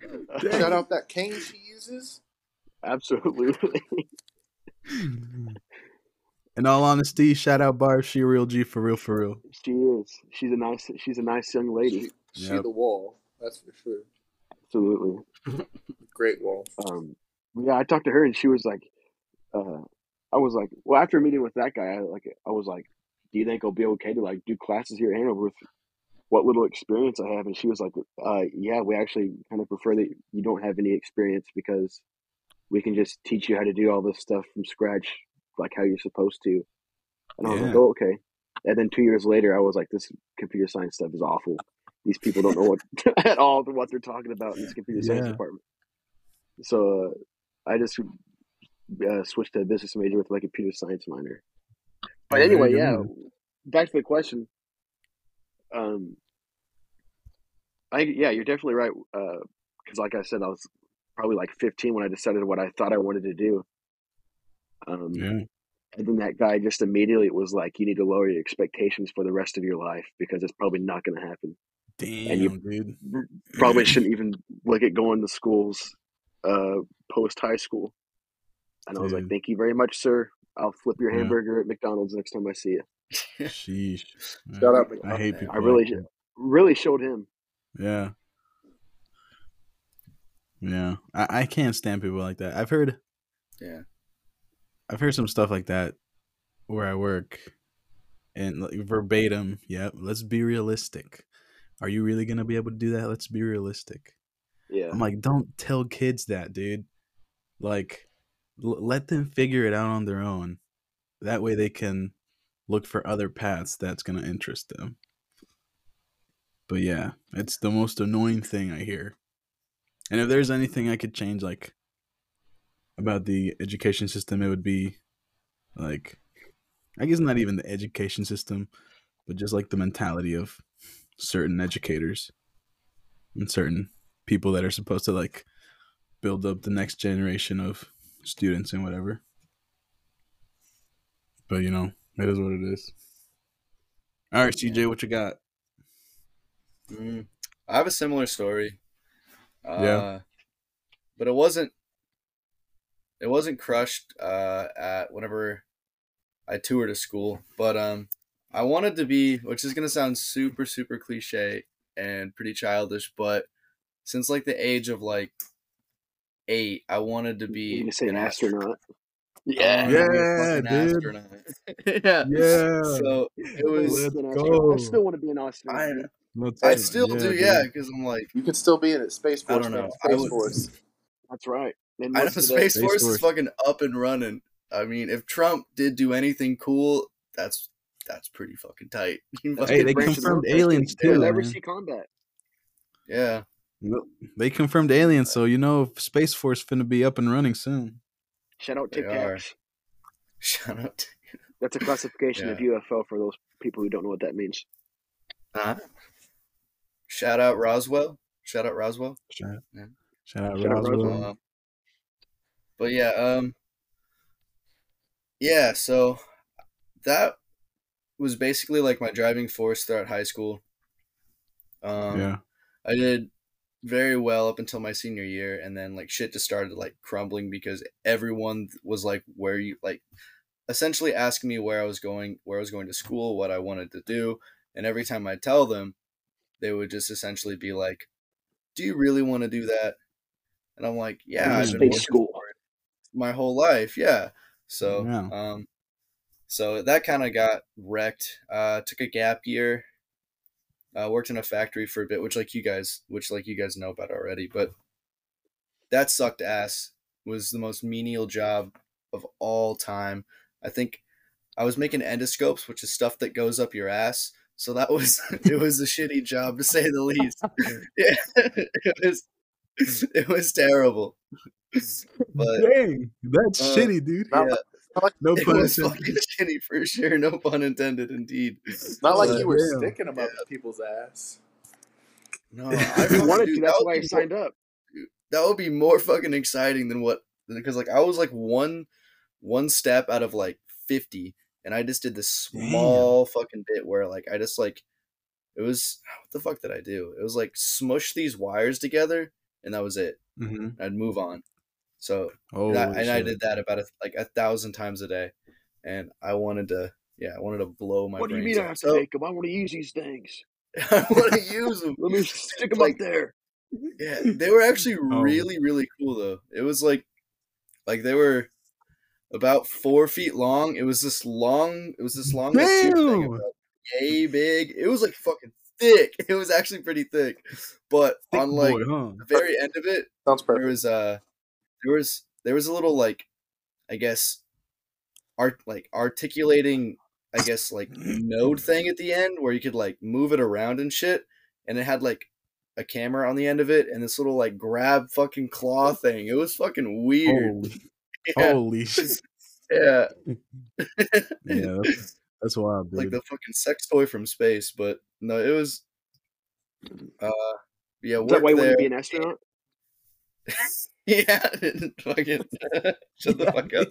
Shout out that cane she uses. absolutely. In all honesty, shout out Barb. She a real G for real, for real. she is. She's a nice. She's a nice young lady. She, she Yep. the wall. That's for sure. Absolutely. Great wall. Um, yeah, I talked to her, and she was like, uh, I was like, well, after meeting with that guy, I like, I was like, do you think I'll be okay to like do classes here at Hanover with what little experience I have? And she was like, uh, yeah, we actually kind of prefer that you don't have any experience because we can just teach you how to do all this stuff from scratch, like how you're supposed to. And I was like, oh, okay. And then two years later, I was like, this computer science stuff is awful. These people don't know what at all what they're talking about in this computer science Yeah. department. So uh, I just uh, switched to a business major with my computer science minor. But anyway, yeah. Back to the question. Um, I yeah, you're definitely right. Because like I said, I was probably like 15 when I decided what I thought I wanted to do. Um, Yeah. and then that guy just immediately was like, "You need to lower your expectations for the rest of your life because it's probably not going to happen. Damn, you- dude. Probably shouldn't even look at going to schools uh, post high school." And I was like, "Thank you very much, sir. I'll flip your Yeah. hamburger at McDonald's next time I see you." Sheesh. Shout out McDonald's. I hate people. I really, like really showed him. Yeah. Yeah. I, I can't stand people like that. I've heard Yeah. I've heard some stuff like that where I work and like verbatim, yeah, let's be realistic. Are you really gonna be able to do that? Let's be realistic. Yeah, I'm like, don't tell kids that, dude. Like, l- let them figure it out on their own. That way they can look for other paths that's going to interest them. But yeah, it's the most annoying thing I hear. And if there's anything I could change, like, about the education system, it would be like, I guess not even the education system, but just like the mentality of certain educators and certain people that are supposed to like build up the next generation of students and whatever. But you know, it is what it is. All right, CJ, what you got? Mm, I have a similar story. Uh, Yeah. But it wasn't. It wasn't crushed uh, at whenever I toured a school, but um, I wanted to be, which is gonna sound super super cliche and pretty childish, but since like the age of like eight, I wanted to be gonna say an astro- astronaut? I Yeah. be a Yeah, dude. astronaut. yeah. Yeah. So it was. Let's go. I still want to be an astronaut. I, I go. still do, dude. yeah, because I'm like, You can still be in it. Space Force, I Force. don't man. know. I Space would- Force. That's right. And I know Space Space Force is fucking up and running. I mean, if Trump did do anything cool, that's that's pretty fucking tight. You Hey, they branch of the confirmed military. aliens They'll too, never see combat. yeah, They confirmed aliens, so you know Space Force finna be up and running soon. Shout out They Tic. Tacs. shout out. To, That's a classification of UFO for those people who don't know what that means. uh, shout out Roswell. Shout out Roswell. Shout, Yeah. shout out Shout out Roswell. Roswell. Um, but yeah, um, yeah. So that was basically like my driving force throughout high school. Um, yeah. I did very well up until my senior year, and then like shit just started like crumbling because everyone was like, "Where you like?" Essentially asking me where I was going, where I was going to school, what I wanted to do, and every time I tell them, they would just essentially be like, "Do you really want to do that?" And I'm like, "Yeah, I've been school. my whole life, yeah." So, Yeah. um, so that kind of got wrecked. Uh, took a gap year uh, worked in a factory for a bit, which like you guys, which like you guys know about already, but that sucked ass. Was the most menial job of all time. I think I was making endoscopes, which is stuff that goes up your ass. So that was it was a shitty job to say the least. yeah, it was it was terrible. But Dang, that's uh, shitty, dude. Yeah, not like, No it pun was intended. fucking shitty for sure. No pun intended, indeed. not like But- you were Damn. sticking them up people's ass. No, I If you fucking- wanted to, that's would why I signed more, up. That would be more fucking exciting than what because like I was like one one step out of like fifty, and I just did this small fucking bit where like I just like it was what the fuck did I do? It was like smush these wires together, and that was it. hmm I'd move on. So Oh, that, and I did that about a, like a thousand times a day, and I wanted to, yeah, I wanted to blow my. what do you brains mean I have to So, take them? I want to use these things. I want to use them. Let me stick them Like- up there. Yeah, they were actually Oh. really, really cool though. It was like, like they were about four feet long. It was this long. It was this long. tube thing yay big. It was like fucking thick. It was actually pretty thick, but Thick on like boy, huh? the very end of it, Sounds there perfect. was uh there was there was a little like I guess art like articulating I guess like node thing at the end where you could like move it around and shit and it had like a camera on the end of it and this little like grab fucking claw thing. It was fucking weird. Holy, Yeah. holy shit! Yeah. Yeah, that's, that's wild, dude. like the fucking sex toy from space, but no, it was uh yeah, Is that why you there. want to be an astronaut? Yeah, fucking shut the fuck up.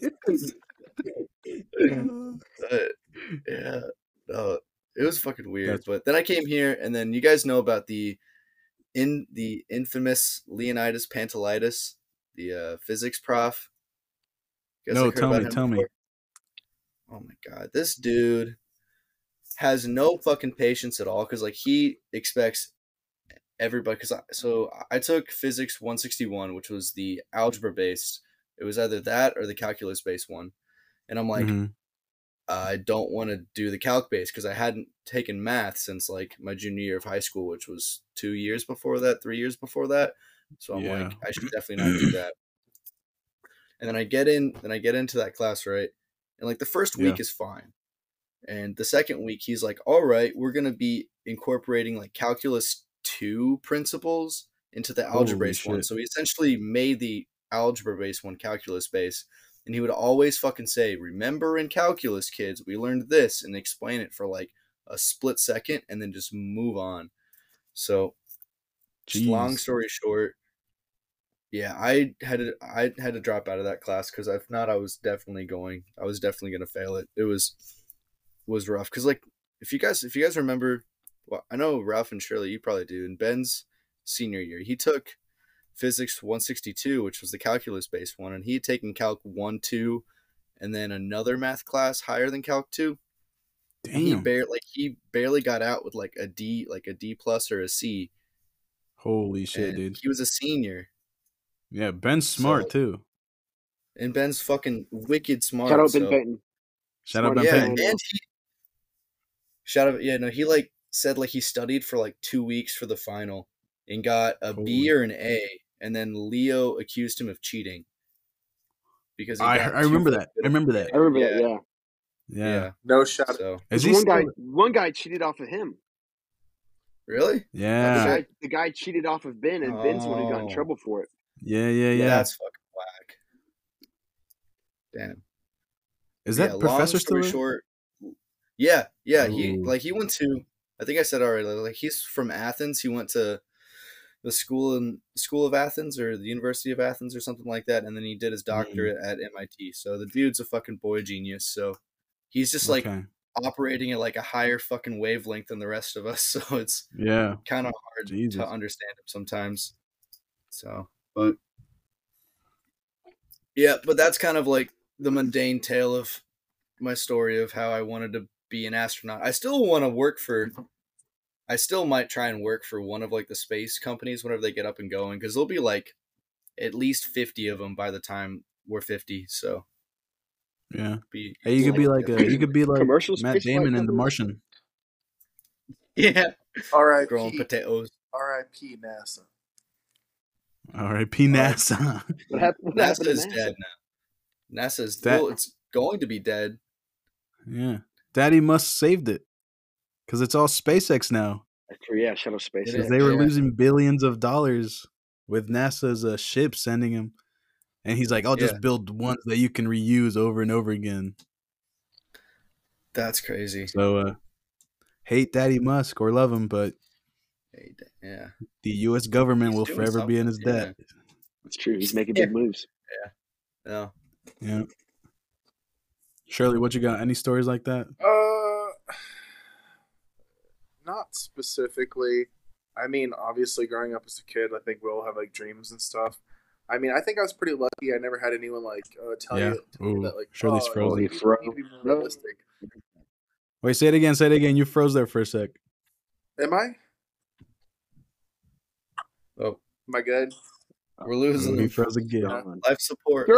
But, yeah, no, it was fucking weird. But then I came here, and then you guys know about the in the infamous Leonidas Pantelitis, the uh, physics prof. No, tell me, tell me. Oh my god, this dude has no fucking patience at all because like he expects everybody because I, so I took physics 161 which was the algebra based it was either that or the calculus based one and i'm like Mhm. I don't want to do the calc base because I hadn't taken math since like my junior year of high school, which was two years before that, three years before that. So I'm Yeah. like, I should definitely not do that. And then I get in, then I get into that class, right? And like the first week Yeah. is fine. And the second week, he's like, all right, we're going to be incorporating like calculus two principles into the algebra based one. So he essentially made the algebra based one calculus based and he would always fucking say, "Remember in calculus, kids, we learned this," and explain it for like a split second, and then just move on. So, just long story short, yeah, I had to I had to drop out of that class because if not, I was definitely going. I was definitely gonna fail it. It was was rough because like if you guys if you guys remember, well, I know Ralph and Shirley, you probably do. In Ben's senior year, he took physics 162 which was the calculus based one and he had taken calc 1 2 and then another math class higher than calc 2 Damn. he barely like he barely got out with like a d like a d plus or a c Holy shit, and dude. he was a senior Yeah, Ben's smart So- too. and ben's fucking wicked smart Shout out Ben so- Benton. Shout out Smart Ben yeah Payne. and he shout out yeah no he like said like he studied for like two weeks for the final and got a B Holy- or an a and then leo accused him of cheating because he I I remember that. I remember that. I remember that. Yeah. Yeah. Yeah. yeah No shot. so Is There's he one still? guy. One guy cheated off of him. really The Yeah. guy, the guy cheated off of Ben, and Ben's the one who got in Oh. trouble for it. Yeah, yeah, yeah. That's fucking whack. Damn. Is that yeah, professor long still story there? short? Yeah, yeah. He like he went to. I think I said already. Like he's from Athens. He went to the school in School of Athens or the University of Athens or something like that, and then he did his Mm. doctorate at MIT. So the dude's a fucking boy genius. So he's just like Okay. operating at like a higher fucking wavelength than the rest of us. So it's Yeah. kind of hard Jesus. to understand him sometimes. So, but yeah, but that's kind of like the mundane tale of my story of how I wanted to be an astronaut. I still want to work for. Mm-hmm. I still might try and work for one of like the space companies whenever they get up and going because there'll be like at least fifty of them by the time we're fifty. So Yeah. be Hey, you could be like a, you could be like Commercial Matt space flight Damon in The? Martian. yeah R.I.P. growing potatoes. R.I.P. NASA. R.I.P. NASA. What happened? What NASA happened is NASA? dead now. NASA's That- well, it's going to be dead. yeah. Daddy Musk saved it because it's all SpaceX now. Actually, yeah, shuttle space. It Because they were Yeah. losing billions of dollars with NASA's uh, ship sending him, and he's like, "I'll just Yeah. build ones that you can reuse over and over again." That's crazy. So, uh, hate Daddy Musk or love him, but Hey, yeah. The U.S. government He's will doing forever be in his something, yeah. debt. It's true. He's making big moves. Yeah. No. Yeah. Shirley, what you got? Any stories like that? Uh, not specifically. I mean, obviously, growing up as a kid, I think we all have like dreams and stuff. I mean, I think I was pretty lucky. I never had anyone like uh, tell Yeah. you tell me that like Shirley's oh, frozen. you need you be Fro- realistic. Wait, say it again. Say it again. You froze there for a sec. Am I? Oh, Am I good? we're losing He them. froze again. Gone. Life support.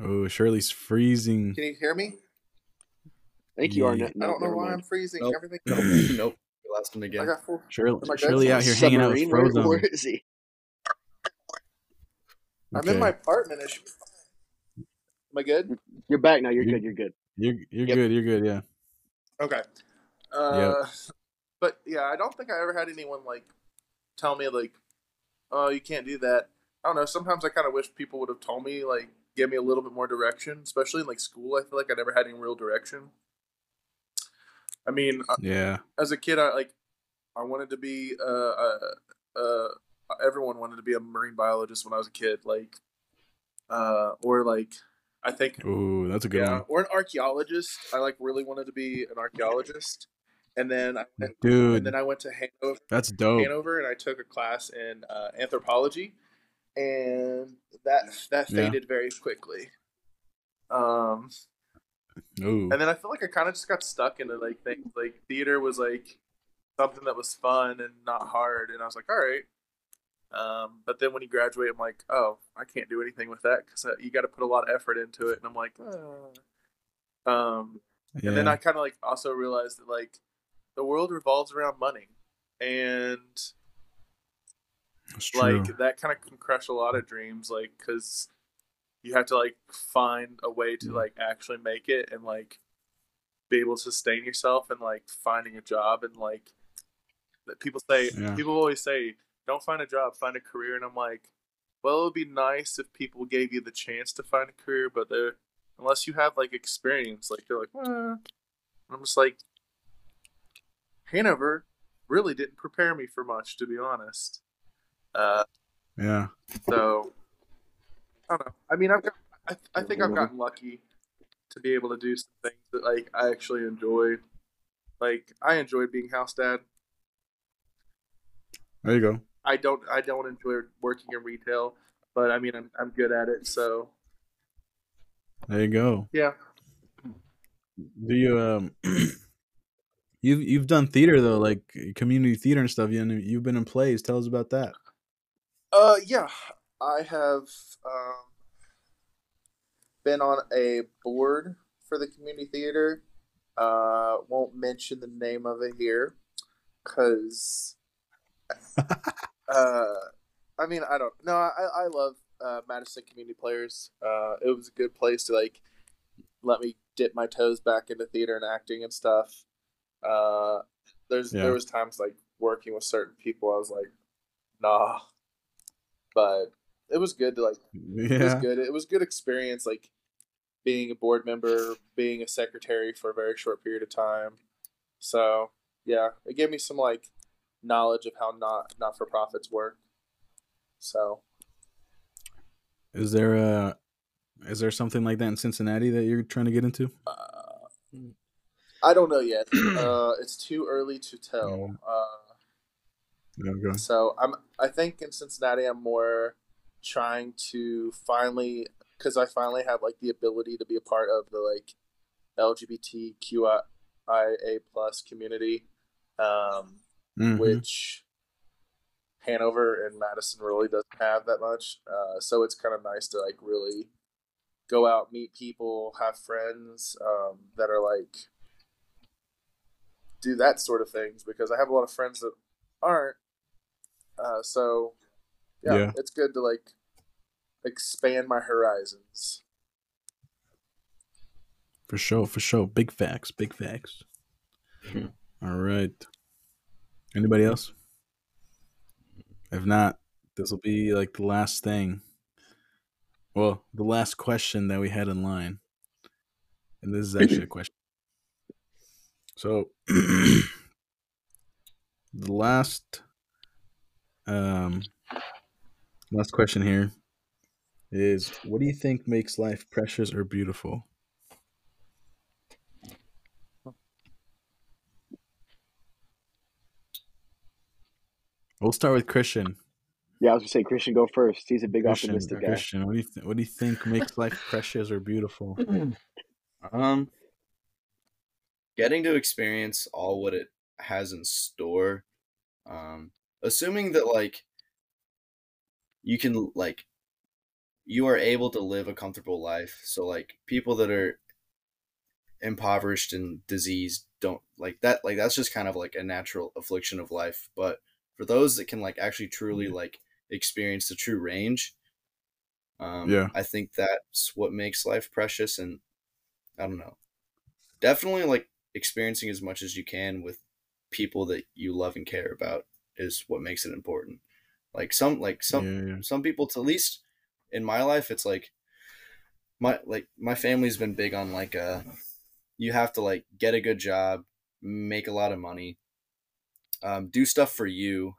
Oh, Shirley's freezing. Can you hear me? I think you are. Yeah. net- I don't know why mind. I'm freezing. Nope. Everything. Nope. nope. We lost him I again. got full. Shirley, Am I good? Shirley out here hanging out with Submarine? Where- Frozone. where is he? I'm Okay. in my apartment. It should. Am I good? You're back now. You're You- good. You're good. You're you're Yep. good. You're good. Yeah. Okay. Uh, But yeah, I don't think I ever had anyone like tell me like, "Oh, you can't do that." I don't know. Sometimes I kind of wish people would have told me like, give me a little bit more direction, especially in like school. I feel like I never had any real direction. I mean, uh, Yeah. as a kid, I like I wanted to be uh, uh, uh everyone wanted to be a marine biologist when I was a kid, like uh or like I think Ooh, that's a good yeah, one, or an archaeologist. I like really wanted to be an archaeologist, and then I went, and then I went to Hanover, That's dope. Hanover, and I took a class in uh, anthropology, and that that Yeah. faded very quickly. Um, Ooh. and then I feel like I kind of just got stuck into like things like theater was like something that was fun and not hard, and I was like, all right. Um, but then when you graduate, I'm like, oh, I can't do anything with that because you got to put a lot of effort into it, and I'm like, uh. um, Yeah. and then I kind of like also realized that like the world revolves around money, and That's true. like that kind of can crush a lot of dreams, like because you have to like find a way to like actually make it and like be able to sustain yourself and like finding a job and like that people say Yeah. people always say don't find a job find a career and i'm like well it would be nice if people gave you the chance to find a career but they're unless you have like experience like they're like eh. And i'm just like hanover really didn't prepare me for much to be honest uh yeah. so I don't know. I mean, I've got, I, I think I've gotten lucky to be able to do some things that like I actually enjoy. Like I enjoyed being house dad. There you go. I don't I don't enjoy working in retail, but I mean I'm I'm good at it. So There you go. yeah. Do you um you've you've done theater though, like community theater and stuff. You you've been in plays. Tell us about that. Uh yeah, I have um, been on a board for the community theater. Uh, won't mention the name of it here, cause uh, I mean I don't no I I love uh, Madison Community Players. Uh, it was a good place to like let me dip my toes back into theater and acting and stuff. Uh, there's Yeah. there was times like working with certain people I was like, nah, but it was good to like it was good. It was good experience, like being a board member, being a secretary for a very short period of time. So yeah, it gave me some like knowledge of how not not for profits work. So Is there a is there something like that in Cincinnati that you're trying to get into? uh, I don't know yet. uh, it's too early to tell. Uh, Go. So I'm I think in Cincinnati I'm more trying to finally because I finally have like the ability to be a part of the like LGBTQIA plus community, um, Mhm. which Hanover and Madison really doesn't have that much. Uh, so it's kind of nice to like really go out, meet people, have friends um, that are like do that sort of things because I have a lot of friends that aren't. Uh, so yeah, Yeah. it's good to like expand my horizons. For sure, for sure. Big facts, big facts. Hmm. All right. Anybody else? If not, this will be like the last thing. Well, the last question that we had in line. And this is actually a question. So the last um last question here is what do you think makes life precious or beautiful? We'll start with Christian. Yeah, I was gonna say Christian go first. He's a big Christian, optimistic guy. Christian, what do you th- what do you think makes life precious or beautiful? Um, getting to experience all what it has in store. Um, assuming that like you can like you are able to live a comfortable life. So like people that are impoverished and diseased don't like that. Like that's just kind of like a natural affliction of life. But for those that can like actually truly like experience the true range, um, Yeah. I think that's what makes life precious. And I don't know, definitely like experiencing as much as you can with people that you love and care about is what makes it important. Like some like some yeah, some people to at least in my life it's like my like my family's been big on like uh you have to like get a good job make a lot of money um, do stuff for you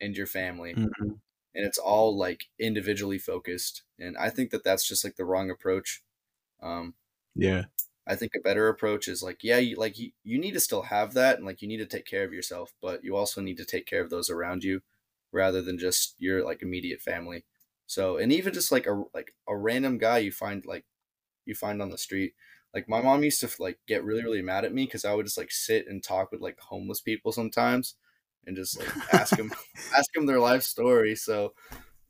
and your family Mhm. and it's all like individually focused and i think that that's just like the wrong approach um, Yeah. I think a better approach is like, yeah, you, like you, you need to still have that and like you need to take care of yourself, but you also need to take care of those around you rather than just your like immediate family. So, and even just like a like a random guy you find like you find on the street. Like my mom used to like get really really mad at me cuz I would just like sit and talk with like homeless people sometimes and just like ask them ask them their life story. So,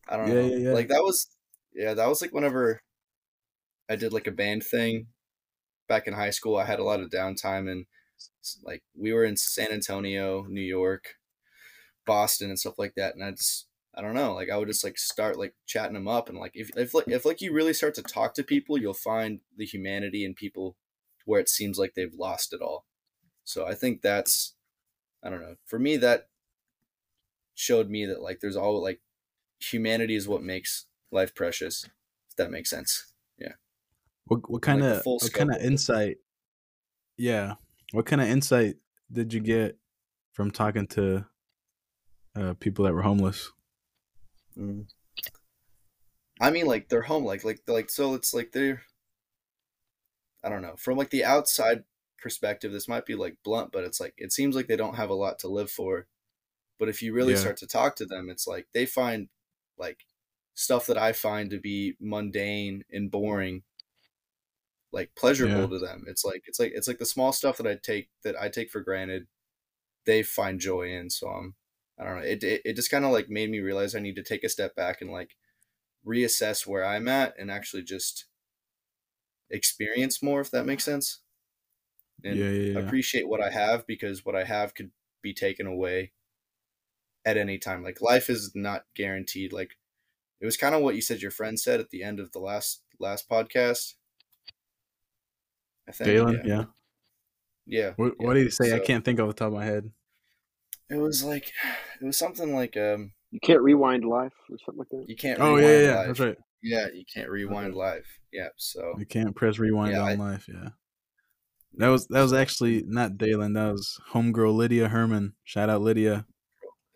I don't Yeah, know. yeah, yeah. Like that was yeah, that was like whenever I did like a band thing back in high school. I had a lot of downtime and like we were in San Antonio, New York, Boston, and stuff like that. And I just I don't know, like I would just like start like chatting them up and like if if like if like you really start to talk to people, you'll find the humanity in people where it seems like they've lost it all. So I think that's I don't know. For me that showed me that like there's all like humanity is what makes life precious. If that makes sense. What what kind of full what kind of insight? Yeah. What kind of insight did you get from talking to uh, people that were homeless? Mm. I mean, like they're home, like like like so. It's like they're. I don't know. From like the outside perspective, this might be like blunt, but it's like it seems like they don't have a lot to live for. But if you really Yeah. start to talk to them, it's like they find like stuff that I find to be mundane and boring, like pleasurable Yeah. to them. It's like it's like it's like the small stuff that I take that I take for granted. They find joy in. So I'm I don't know. It it, it just kind of like made me realize I need to take a step back and like reassess where I'm at and actually just experience more, if that makes sense. And yeah, yeah, yeah. appreciate what I have because what I have could be taken away at any time. Like life is not guaranteed. Like it was kind of what you said your friend said at the end of the last last podcast. I think. Galen, yeah. yeah. Yeah. What, yeah. what did he say? I can't think off the top of my head. It was like it was something like um You can't rewind life or something like that. you can't Oh rewind yeah, yeah, life. that's right. Yeah, you can't rewind life. Yeah, so You can't press rewind Yeah, on I- life. Yeah. That was that was actually not Dalen. That was homegirl Lydia Herman. Shout out Lydia.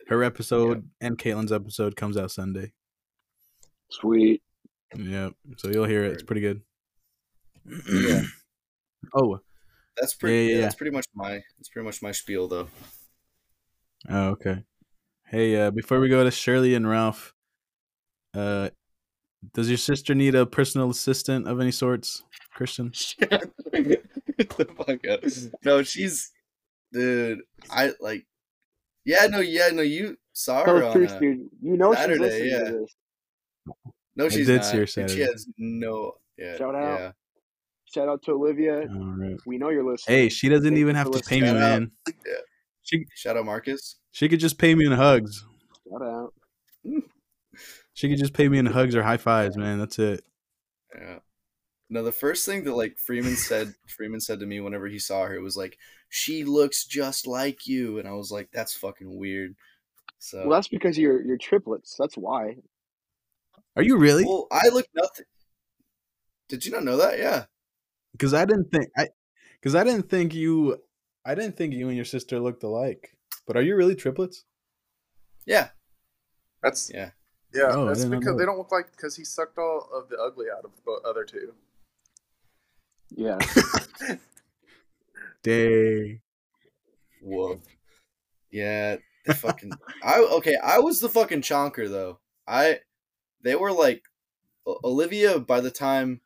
Her episode and Caitlin's episode comes out Sunday. Sweet. Yep. So you'll hear it. It's pretty good. Yeah. oh. that's pretty Yeah, yeah, yeah, yeah. that's pretty much my that's pretty much my spiel though. Oh, okay. Hey, uh, before we go to Shirley and Ralph, uh, does your sister need a personal assistant of any sorts, Christian? Shut the fuck up. No, she's dude, I like yeah, no, yeah, no, you saw her on truth, a, dude. You know she's Saturday, listening yeah. to this. No, I she's did not. see her Saturday. She has no yeah. Shout out. Yeah. Shout out to Olivia. All right. We know you're listening. Hey, she doesn't Thank even have to pay me, out. man. Yeah. She Shout out Marcus. she could just pay me in hugs. Shout out. She could just pay me in hugs or high fives, man. That's it. Yeah. No, the first thing that like Freeman said Freeman said to me whenever he saw her was like, She looks just like you and I was like, That's fucking weird. So Well, that's because you're you're triplets. That's why. Are you really? Well, I look nothing. Did you not know that? Yeah. Because I didn't think I, because I didn't think you, I didn't think you and your sister looked alike. But are you really triplets? Yeah, That's yeah. yeah. Oh, I that's because know. they don't look like because he sucked all of the ugly out of the other two. Yeah. Dang. Whoa. Yeah, the fucking. I okay. I was the fucking chonker though. I, they were like, Olivia. By the time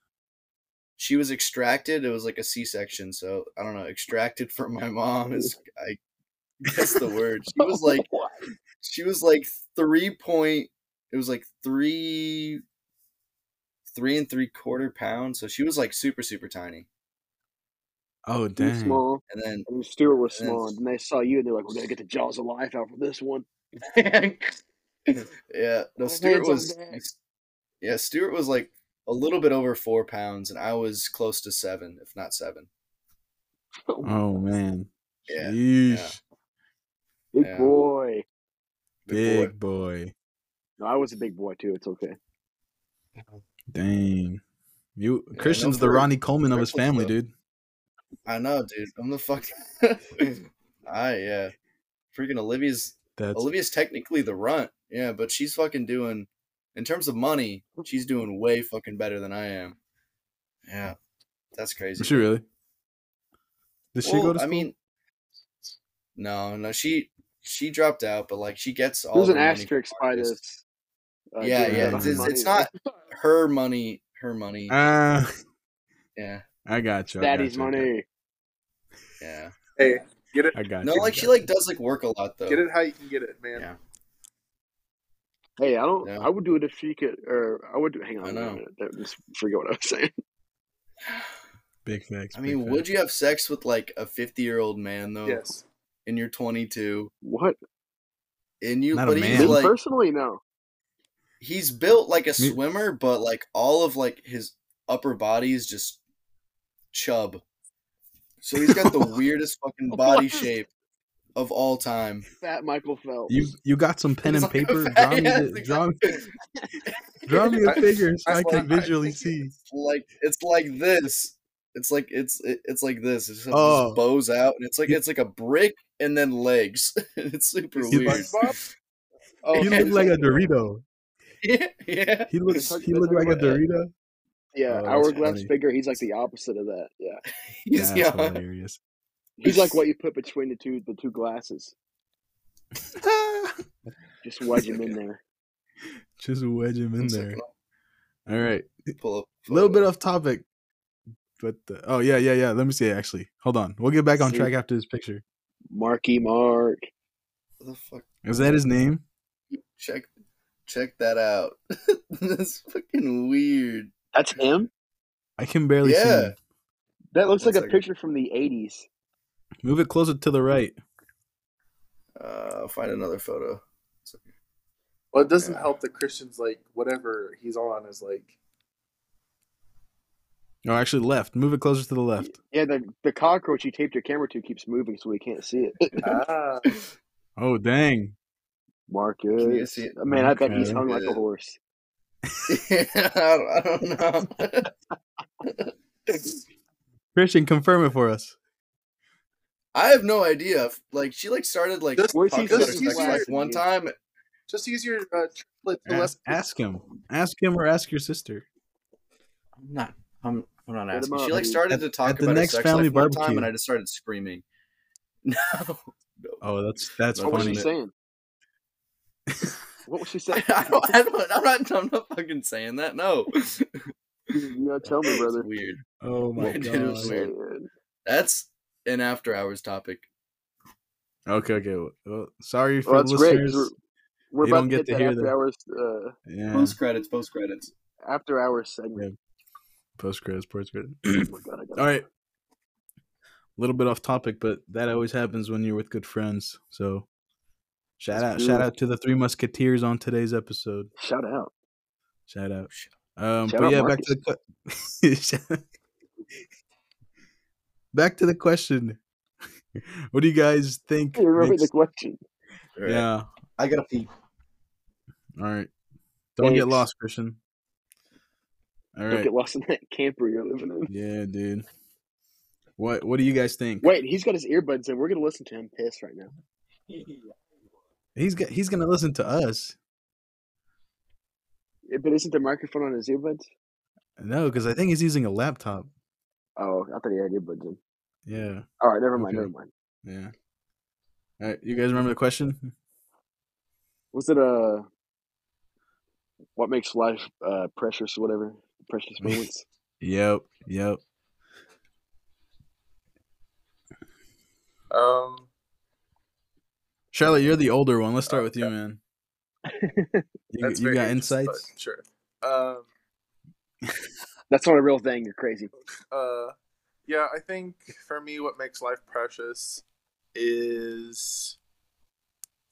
she was extracted, it was like a C section. So I don't know. Extracted from my mom is I guess the word. She was like she was like three point. It was like three, three and three quarter pounds. So she was like super super tiny. Oh Too small. And then And Stuart was And then- small. And they saw you and they're like, we're going to get the jaws of life out for this one. yeah, no, My Stuart was yeah, Stuart was like a little bit over four pounds, and I was close to seven, if not seven. Oh man. Yeah, Yeesh. Big yeah. boy. Big boy. No, I was a big boy too. It's okay. Dang. You no Christian's the Ronnie Coleman of his family, though. dude. I know, dude. I'm the fuck. I yeah, freaking Olivia's That's Olivia's technically the runt, yeah, but she's fucking doing in terms of money, she's doing way fucking better than I am. Yeah, that's crazy. is she really? Did she go to school? I mean, no, no, she she dropped out, but like she gets all There's an money asterisk by this. uh, Yeah, yeah, it's- it's- it's not- Her money, her money. Ah, yeah, I got you. I Daddy's got you, I got you. money. yeah. Hey, get it, I got No, you. I like she got like does like work a lot though. get it how you can get it, man. Yeah. Hey, I don't. Yeah. I would do it if she could, or I would. do Hang on, I know. minute. That- Just forget what I was saying. Big facts. I big mean, would you have sex with like a fifty-year-old man though? Yes. And you're twenty-two, What? and you, Not but he's man. Like personally, no. he's built like a Me- swimmer, but like all of like his upper body is just chub. So he's got the weirdest fucking body shape of all time. Fat Michael Phelps. You you got some pen He's and like paper? Draw me, yeah, the, draw, exactly- draw me a I- figure so I I can like- visually think see. like it's like this. It's like it's it, it's like this. It just, Oh. just bows out, and it's like it's like a brick and then legs. it's super You weird. SpongeBob? oh, He yeah, looked like a. Dorito. yeah, yeah. He looks he they're looked like a Dorito. Yeah, Oh, that's hourglass funny. figure. He's like the opposite of that. Yeah, He's That's young. hilarious. He's like what you put between the two the two glasses. Just wedge him in there. Just wedge him in One there. All right. Pull up. A little bit off topic. But uh, oh yeah, yeah, yeah. Let me see actually. Hold on. We'll get back on See. track after this picture. Marky Mark. What the fuck? Is that his name? Check, check that out. That's fucking weird. That's him. I can barely see Yeah. him. That looks One like a picture from the '80s. Move it closer to the right. Uh, I'll find another photo. Well, it doesn't Yeah. help that Christian's like whatever he's on is like. No, actually left. Move it closer to the left. Yeah, the the cockroach you taped your camera to keeps moving, so we can't see it. Ah, Oh dang. Marcus. Can you see it? Man, I bet he's hung like a Yeah. horse. I, don't, I don't know. Christian, confirm it for us. I have no idea. Like she like started like Just- talking about her just sex use life one time. just use your uh, triplet to Ask, ask him. Ask him or ask your sister. I'm not. I'm. I'm not asking. She like started At- to talk at the about next her sex family life one time, barbecue. and I just started screaming. No. Oh, that's that's No, What was funny. she saying? What was she saying? I don't, I don't, I'm not. I'm not fucking saying that. No. You gotta tell me, That's brother. weird. Oh my Dude, it was god. weird. That's an after hours topic. Okay, okay. Well, sorry for Well, the that's great. 'cause listeners. We're, we're about don't to get to that hear after the- hours, uh, Yeah, Post credits. Post credits. after hours segment. post credits, post credits. Oh my god, I got All right. A little bit off topic, but that always happens when you're with good friends. So, shout That's out, true. shout out to the three musketeers on today's episode. Shout out. Shout out. Um, Shout but out yeah, back to the que- Shout- back to the question. what do you guys think? You remember makes- the question? All right. yeah. I gotta pee. All right. Don't get lost, Christian. All Don't get lost in that camper you're living in. Yeah, dude. What What do you guys think? Wait, he's got his earbuds in. We're gonna listen to him piss right now. He's got, he's gonna listen to us. Yeah, But isn't the microphone on his earbuds? No, because I think he's using a laptop. Oh, I thought he had earbuds in. Yeah, All right, never mind, Okay. never mind. yeah. All right, you guys remember the question? Was it uh, what makes life uh precious or whatever? Precious moments. Yep, yep. Um, Charlotte, you're the older one. Let's start with you, Okay. man. You, that's you got insights? Sure. Um, That's not a real thing. You're crazy. uh, yeah, I think for me, what makes life precious is,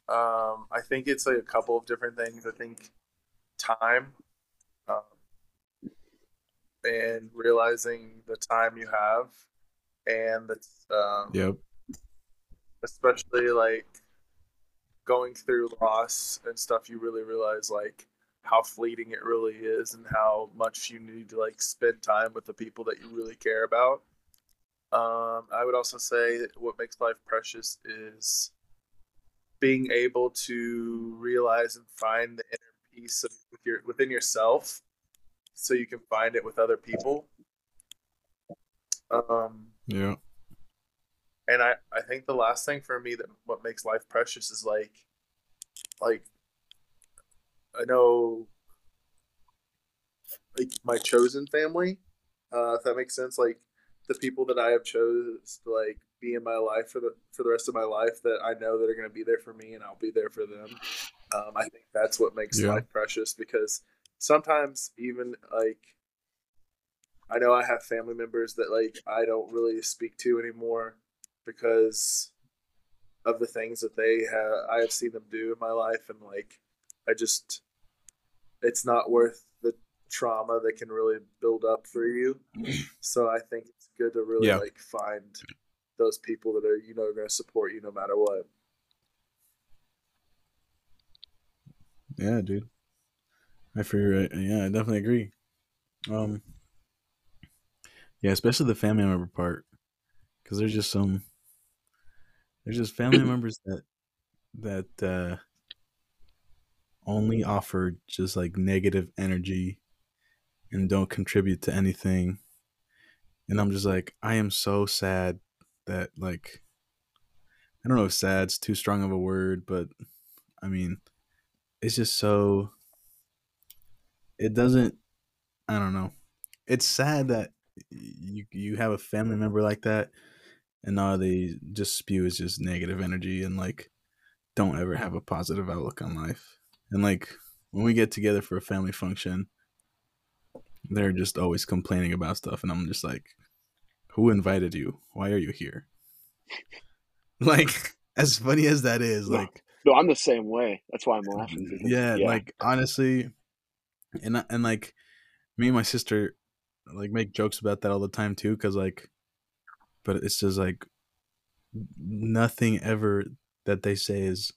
um, I think it's like a couple of different things. I think time, um, and realizing the time you have, and that's um, Yep. especially like going through loss and stuff you really realize like how fleeting it really is and how much you need to like spend time with the people that you really care about um, i would also say that what makes life precious is being able to realize and find the inner peace of, with your, within yourself so you can find it with other people um, Yeah. and I, I think the last thing for me that what makes life precious is like like I know like my chosen family, uh, if that makes sense, like the people that I have chose to like be in my life for the for the rest of my life that I know that are gonna be there for me and I'll be there for them. Um, I think that's what makes Yeah. life precious because sometimes even like I know I have family members that like I don't really speak to anymore because of the things that they have I have seen them do in my life and like I just it's not worth the trauma that can really build up for you. So I think it's good to really Yeah. like find those people that are you know going to support you no matter what. Yeah, dude. I figure. Yeah, I definitely agree. Um. Yeah, especially the family member part, because there's just some. There's just family members that that uh only offer just like negative energy and don't contribute to anything. And I'm just like, I am so sad that like I don't know if sad's too strong of a word, but I mean it's just so it doesn't I don't know. It's sad that you you have a family member like that and all they just spew is just negative energy and like don't ever have a positive outlook on life. And like when we get together for a family function, they're just always complaining about stuff and I'm just like who invited you? Why are you here? like as funny as that is, No. like No, I'm the same way. That's why I'm laughing. because- yeah, like honestly, and uh, and like me and my sister like make jokes about that all the time too, because like, but it's just like nothing ever that they say is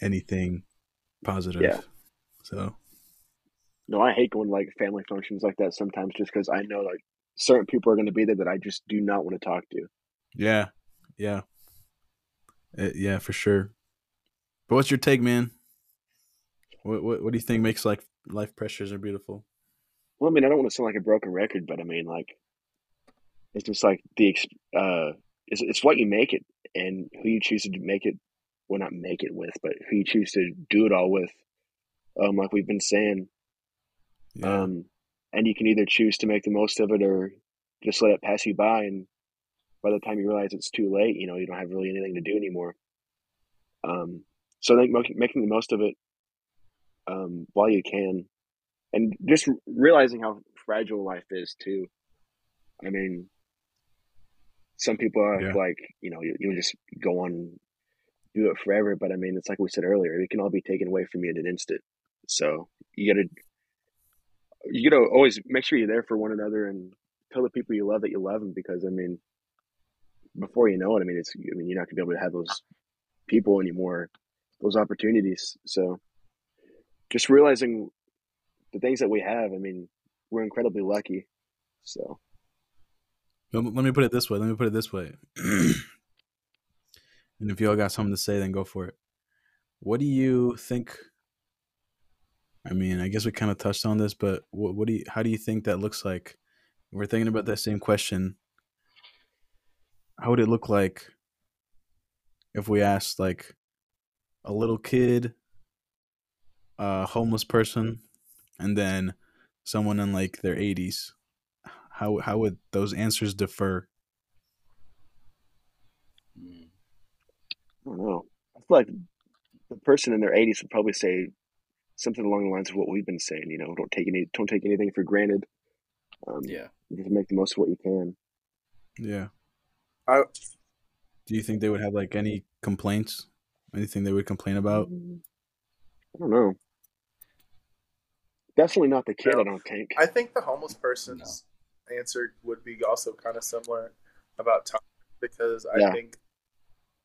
anything positive. Yeah. So no, I hate going to, like family functions like that sometimes, just because I know like certain people are going to be there that I just do not want to talk to. yeah, yeah, Uh, yeah, for sure. But what's your take, man? What what what do you think makes like life pressures are beautiful? Well, I mean, I don't want to sound like a broken record, but I mean, like, it's just like the ex- uh, it's it's what you make it, and who you choose to make it, well, not make it with, but who you choose to do it all with. Um, like we've been saying, Yeah, um, and you can either choose to make the most of it or just let it pass you by, and by the time you realize it's too late, you know, you don't have really anything to do anymore. Um, so I think making the most of it um, while you can, and just realizing how fragile life is too. I mean, some people are Yeah. like, you know, you, you just go on do it forever, but I mean, it's like we said earlier, it can all be taken away from you in an instant. So you gotta, you gotta always make sure you're there for one another and tell the people you love that you love them because I mean, before you know it, I mean, it's, I mean, you're not gonna be able to have those people anymore, those opportunities. So just realizing the things that we have, I mean, we're incredibly lucky. So Let let me put it this way. Let me put it this way. And if y'all got something to say, then go for it. What do you think? I mean, I guess we kind of touched on this, but what, what do you? How do you think that looks like? We're thinking about that same question. How would it look like if we asked like a little kid, a homeless person, and then someone in like their 80s? How how would those answers differ? I don't know. I feel like the person in their 80s would probably say something along the lines of what we've been saying. You know, don't take any, don't take anything for granted. Um, Yeah. Just make the most of what you can. Yeah. I Do you think they would have like any complaints? Anything they would complain about? I don't know. Definitely not the kid. No. I don't think. I think the homeless person's answer would be also kind of similar about time because I Yeah. think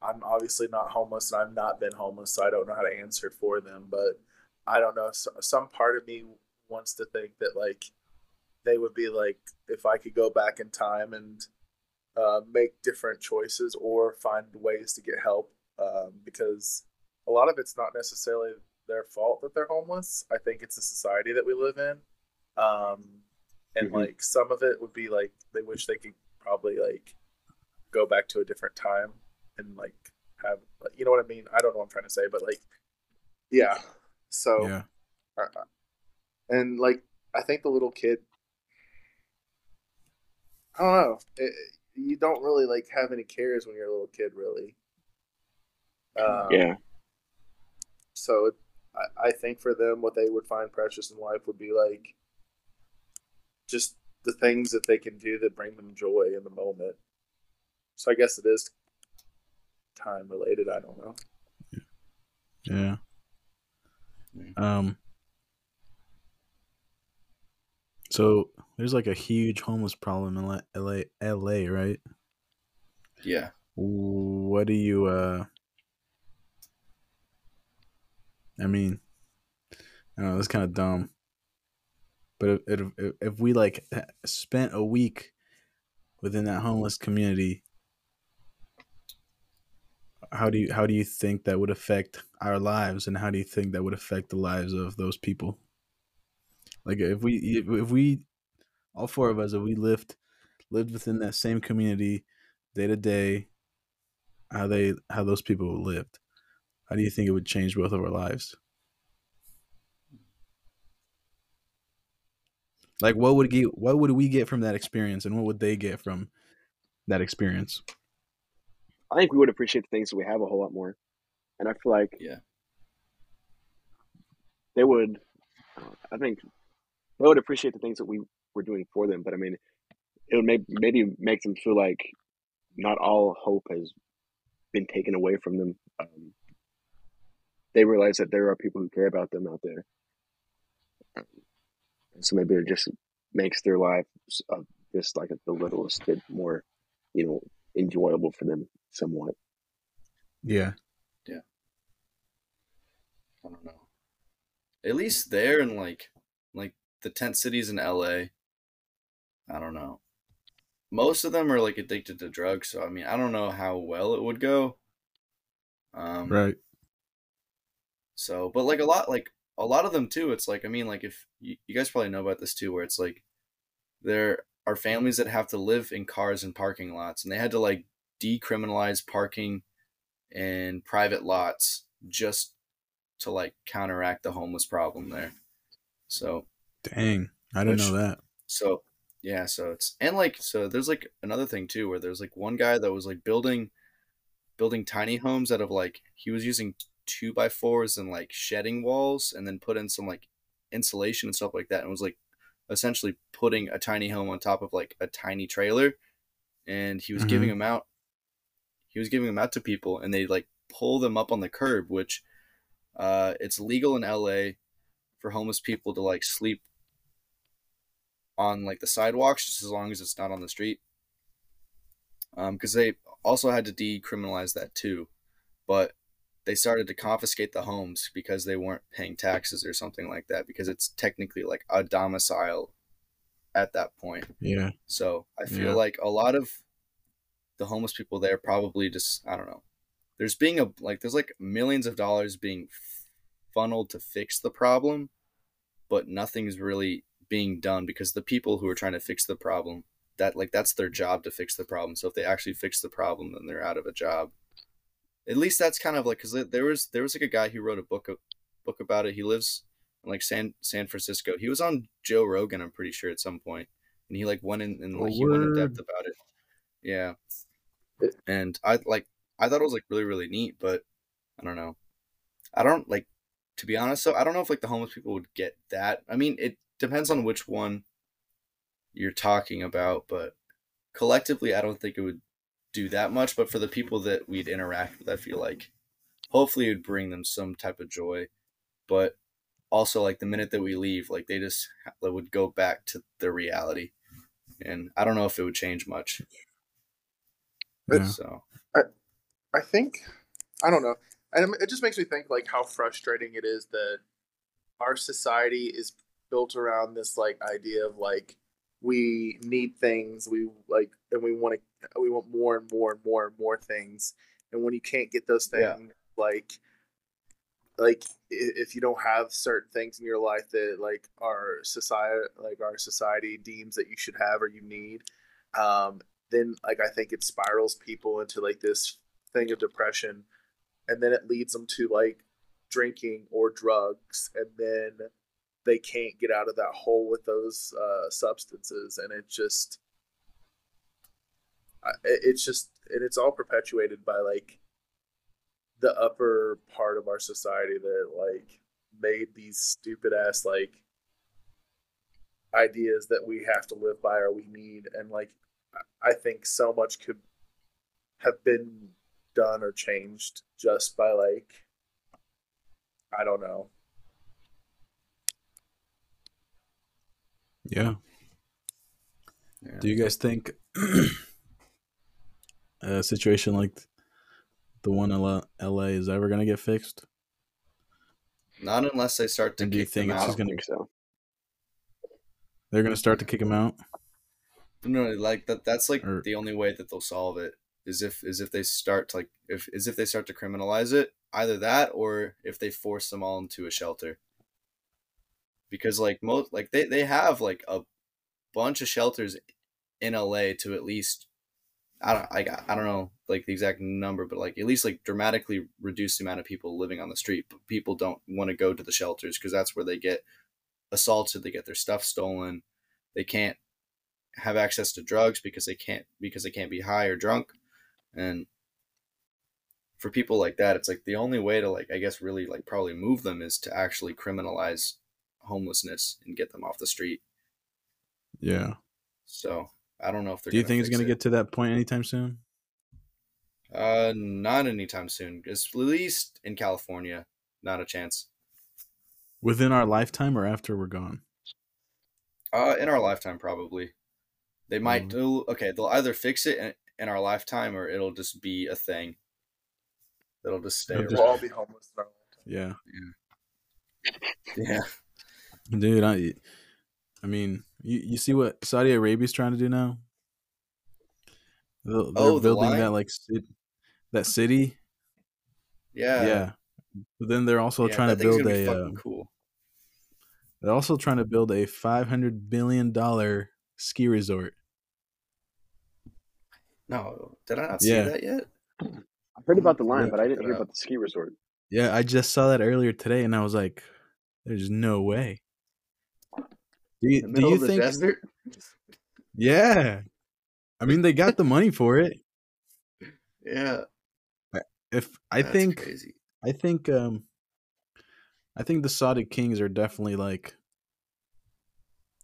I'm obviously not homeless and I've not been homeless, so I don't know how to answer for them. But I don't know. So, some part of me wants to think that like they would be like if I could go back in time and uh, make different choices or find ways to get help um, because a lot of it's not necessarily their fault that they're homeless. I think it's the society that we live in. Um, and Mhm. like some of it would be like they wish they could probably like go back to a different time and like have you know what I mean. I don't know what I'm trying to say, but like yeah. So Yeah. uh, and like I think the little kid, I don't know. It, you don't really like have any cares when you're a little kid, really. Um, yeah. So it, I, I think for them, what they would find precious in life would be like just the things that they can do that bring them joy in the moment. So I guess it is time related. I don't know. Yeah. Um. So there's like a huge homeless problem in La- LA, LA, right? Yeah. What do you uh? I mean, I don't know. That's kind of dumb. But if, if if- if we like spent a week within that homeless community, how do you how do you think that would affect our lives, and how do you think that would affect the lives of those people? Like if we if we all four of us if we lived lived within that same community day to day how they how those people lived how do you think it would change both of our lives like what would get what would we get from that experience and what would they get from that experience I think we would appreciate the things that we have a whole lot more, and I feel like Yeah. they would. uh, I think they would appreciate the things that we were doing for them. But I mean, it would maybe maybe make them feel like not all hope has been taken away from them. Um, they realize that there are people who care about them out there, um, so maybe it just makes their lives uh, just like the littlest bit more, you know, enjoyable for them somewhat. yeah Yeah. I don't know. At least there in like like the tent cities in LA. I don't know. Most of them are like addicted to drugs, so I mean I don't know how well it would go. Um right so but like a lot like a lot of them too, it's like I mean like if you, you guys probably know about this too, where it's like there are families that have to live in cars in parking lots and they had to like decriminalize parking in private lots just to like counteract the homeless problem there. So dang i didn't Which- know that so yeah, so it's and like so there's like another thing too where there's like one guy that was like building building tiny homes out of like he was using two by fours and like shedding walls and then put in some like insulation and stuff like that and was like essentially putting a tiny home on top of like a tiny trailer and he was Mhm. giving them out he was giving them out to people and they like pull them up on the curb which uh it's legal in LA for homeless people to like sleep on like the sidewalks just as long as it's not on the street. Um because they also had to decriminalize that too but they started to confiscate the homes because they weren't paying taxes or something like that because it's technically like a domicile at that point. Yeah. So i feel Yeah. like a lot of the homeless people there probably just i don't know there's being a like there's like millions of dollars being funneled to fix the problem, but nothing's really being done because the people who are trying to fix the problem that like that's their job to fix the problem. So if they actually fix the problem, then they're out of a job. At least that's kind of like because there was there was like a guy who wrote a book a book about it. He lives in like San San Francisco. He was on Joe Rogan, I'm pretty sure, at some point, and he like went in and like he went in depth about it. Yeah, and I like I thought it was like really really neat, but I don't know. I don't like to be honest. So I don't know if like the homeless people would get that. I mean, it depends on which one you're talking about, but collectively, I don't think it would do that much. But for the people that we'd interact with, I feel like hopefully it would bring them some type of joy. But also, like the minute that we leave, like they just would go back to their reality, and I don't know if it would change much. So, I, I think I don't know, and it just makes me think like how frustrating it is that our society is built around this like idea of like we need things we like and we want to we want more and more and more and more things. And when you can't get those things yeah. like like if you don't have certain things in your life that like our society like our society deems that you should have or you need um then like i think it spirals people into like this thing of depression and then it leads them to like drinking or drugs and then they can't get out of that hole with those uh, substances, and it just it's just and it's all perpetuated by like the upper part of our society that like made these stupid ass like ideas that we have to live by or we need and like i think so much could have been done or changed just by like i don't know Yeah. yeah. Do you guys think a situation like the one in LA is ever going to get fixed? Not unless they start to. And do you think it's just going to? So. They're going to start to kick him out. No, like that. That's like or, the only way that they'll solve it is if is if they start to like if is if they start to criminalize it. Either that, or if they force them all into a shelter because like most like they, they have like a bunch of shelters in LA to at least I don't I, I don't know like the exact number but like at least like dramatically reduce the amount of people living on the street but people don't want to go to the shelters because that's where they get assaulted they get their stuff stolen they can't have access to drugs because they can't because they can't be high or drunk and for people like that it's like the only way to like i guess really like probably move them is to actually criminalize homelessness and get them off the street. Yeah. So I don't know if they're. Do you think it's going to get to that point anytime soon? Uh, not anytime soon. It's at least in California, not a chance. Within our lifetime or after we're gone? Uh, in our lifetime, probably. They might mm. do. Okay, they'll either fix it in, in, our lifetime or it'll just be a thing. It'll just stay. We'll all be homeless. Yeah. Yeah. Yeah. Dude, I, I mean, you, you see what Saudi Arabia's trying to do now? They're, they're oh, building the that like that city. Yeah, yeah. But then they're also yeah, trying to build a. Uh, cool. They're also trying to build a five hundred billion dollar ski resort. No, did I not see yeah. that yet? I heard about the line, yeah. but I didn't hear about the ski resort. Yeah, I just saw that earlier today, and I was like, "There's no way." Do you, do you think? Desert? Yeah, I mean they got the money for it. Yeah. If I That's think, crazy. I think, um, I think the Saudi kings are definitely like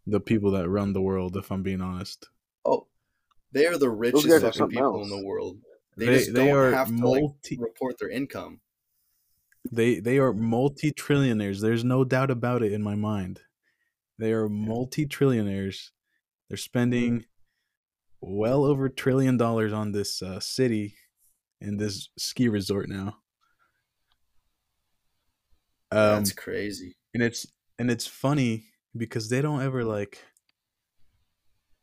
the people that run the world. If I'm being honest. Oh, they are the richest fucking people else. in the world. They, they, they are have to multi- like, report their income. They they are multi trillionaires. There's no doubt about it in my mind. They are multi trillionaires. They're spending well over a trillion dollars on this uh, city and this ski resort now. Um, That's crazy. And it's and it's funny because they don't ever like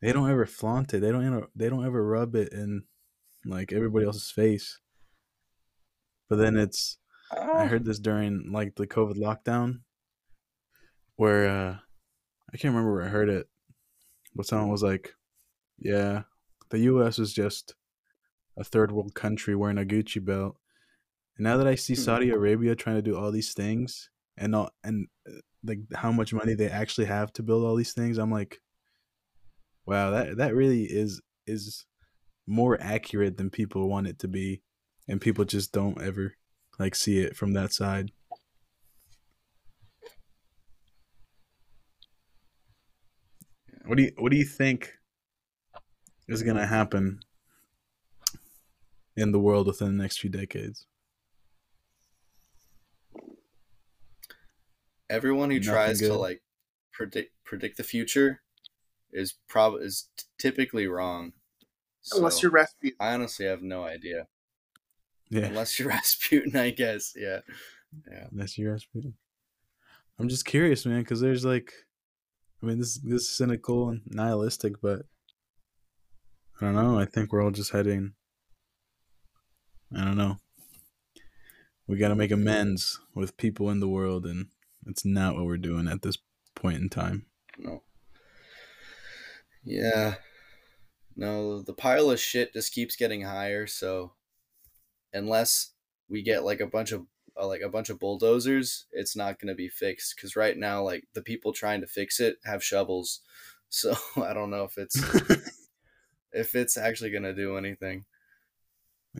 they don't ever flaunt it. They don't they don't ever rub it in like everybody else's face. but then it's I Ah. heard this during like the COVID lockdown, where uh I can't remember where I heard it, but someone was like, "Yeah, the U.S. is just a third world country wearing a Gucci belt." And now that I see Hmm. Saudi Arabia trying to do all these things and all, and uh, like how much money they actually have to build all these things, I'm like, wow, that that really is is more accurate than people want it to be, and people just don't ever like see it from that side. What do you What do you think is gonna happen in the world within the next few decades? Everyone who Nothing tries to like predict predict the future is prob is t- typically wrong. Unless So, you're Rasputin. I honestly have no idea. Yeah, Unless you're Rasputin, I guess. Yeah. unless you're Rasputin. I'm just curious, man, because there's like, I mean, this this is cynical and nihilistic, but I don't know. I think we're all just heading. I don't know. We got to make amends with people in the world, and it's not what we're doing at this point in time. No. Yeah. No, the pile of shit just keeps getting higher, so unless we get like a bunch of uh, like a bunch of bulldozers, it's not going to be fixed cuz right now like the people trying to fix it have shovels. So I don't know if it's if it's actually going to do anything.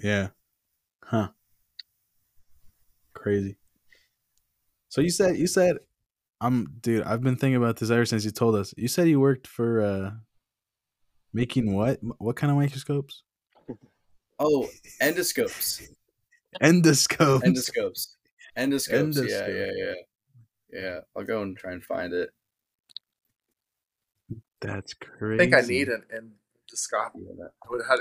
Yeah. Huh. Crazy. So you said you said I'm dude, I've been thinking about this ever since you told us. You said you worked for uh making what? What kind of microscopes? Oh, endoscopes. Endoscopes. Endoscopes. Endoscopes. Yeah, Endoscope. yeah, yeah. Yeah, I'll go and try and find it. That's crazy. I think I need an endoscope. Yeah, that- What- How,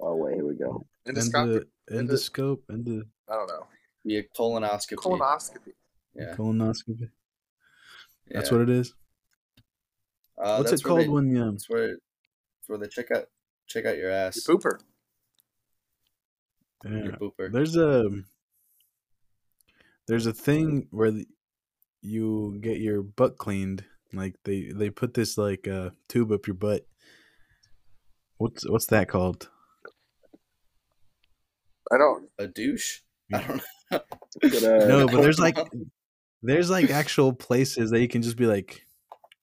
Oh wait, here we go. endoscope? Endo, endoscope, endo, I don't know. Be a colonoscopy. Colonoscopy. Yeah, colonoscopy. That's what it is. Uh, What's it called They, when um that's where, it's where they check out check out your ass, Your pooper. your pooper. There's a there's a thing where the, you get your butt cleaned. Like they they put this like uh tube up your butt. What's what's that called? I don't. A douche? I don't know. But, uh, No, but there's like there's like actual places that you can just be like,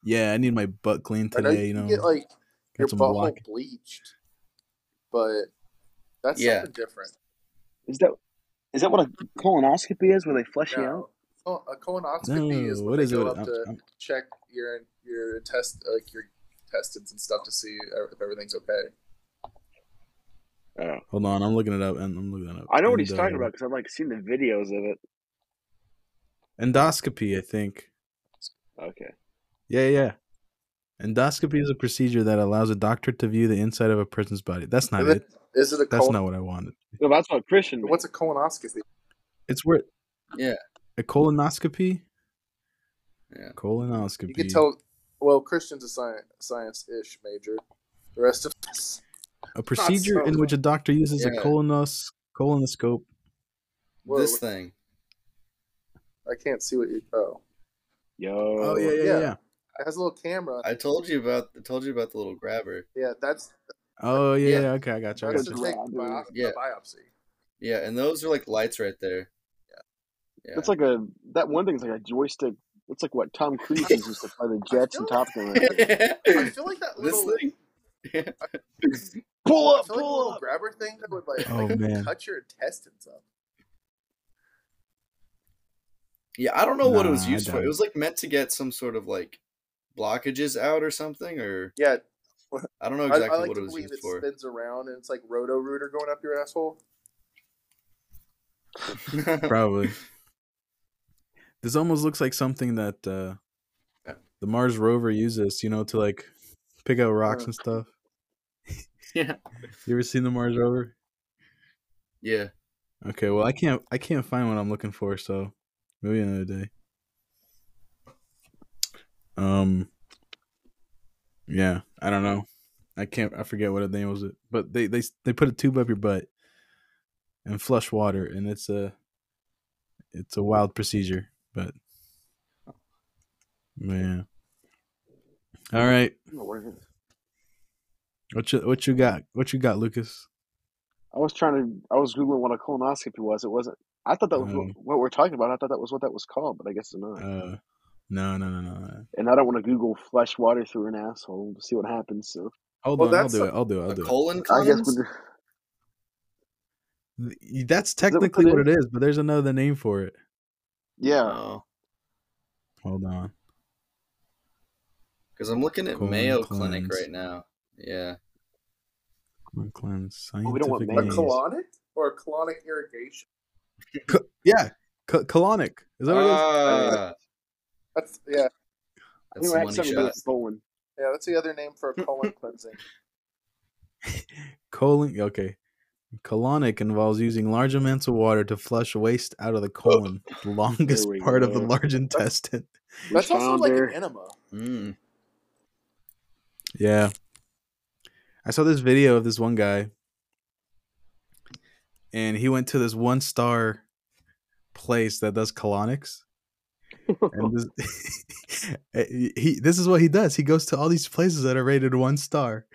yeah, I need my butt cleaned I know today. you You know, get like your got some butthole block. bleached, but that's Yeah. something different. is that is that what a colonoscopy is, where they flush you out? Oh, a colonoscopy is No, when is go it? up I'm- to I'm- check your your test like your intestines and stuff to see if everything's okay. Oh. Hold on, I'm looking it up, and I'm looking it up. I know what he's Endo- talking uh, about because I've like seen the videos of it. Endoscopy, I think. Okay. Yeah, yeah. Endoscopy is a procedure that allows a doctor to view the inside of a person's body. That's not And it. then- Is it a That's colon- not what I wanted. No, that's what Christian. What's a colonoscopy? It's where Yeah, a colonoscopy. yeah. Colonoscopy. You can tell. Well, Christian's a science science-ish major. The rest of us, a procedure in so. which a doctor uses a Yeah. colonos colonoscope. Whoa, this what- thing. I can't see what you. Oh, Yo. Oh yeah, yeah, yeah. yeah. it has a little camera. I told you about. I told you about the little grabber. yeah, that's Oh yeah, Yeah. yeah. Okay, I got you. I got you. take Yeah, the, bio- Yeah. the biopsy. Yeah, and those are like lights right there. Yeah. It's like a that one thing's like a joystick. It's like what Tom Cruise uses to play the Jets and Top Gun. Right. I feel like that this little. thing. Yeah. Pull I up, feel like pull little up. grabber thing that would like, Oh, like man. cut your intestines up. Yeah, I don't know what it was used for. It was like meant to get some sort of like blockages out or something, or Yeah, I don't know exactly I like what to it was believe used it for. spins around and it's like roto rooter going up your asshole. Probably. This almost looks like something that uh, the Mars rover uses, you know, to like pick out rocks Uh. and stuff. yeah, You ever seen the Mars rover? yeah. Okay, well I can't I can't find what I'm looking for, so maybe another day. Um Yeah, I don't know. I can't I forget what the name was it. But they they they put a tube up your butt and flush water, and it's a it's a wild procedure, but man. All right, I'm not worried. what you what you got? What you got, Lukas? I was trying to. I was googling what a colonoscopy was. It wasn't. I thought that was what, Um, what we're talking about. I thought that was what that was called, but I guess it's not. Uh, no, no, no, no. no. and I don't want to Google flush water through an asshole to see what happens. So Hold Well, on, I'll do a- it. I'll do it. I'll A do colon I guess cleanse? when. That's technically that what it is, but there's another name for it. yeah, Oh, Hold on. because I'm looking at Colon Mayo Clinic right now. Yeah. Colon cleanse. Oh, we don't want Scientific A colonic or a colonic irrigation? Co- yeah, co- colonic. Is that what it is? Ah, That's yeah, I that's think the money something shot. about yeah. That's the other name for a colon cleansing. Colon. Okay. Colonic involves using large amounts of water to flush waste out of the colon, the longest we part of the large intestine. That's also like Founder. an enema. Mm. Yeah. I saw this video of this one guy, and he went to this one star place that does colonics. And this, eh, he this is what he does. He goes to all these places that are rated one star,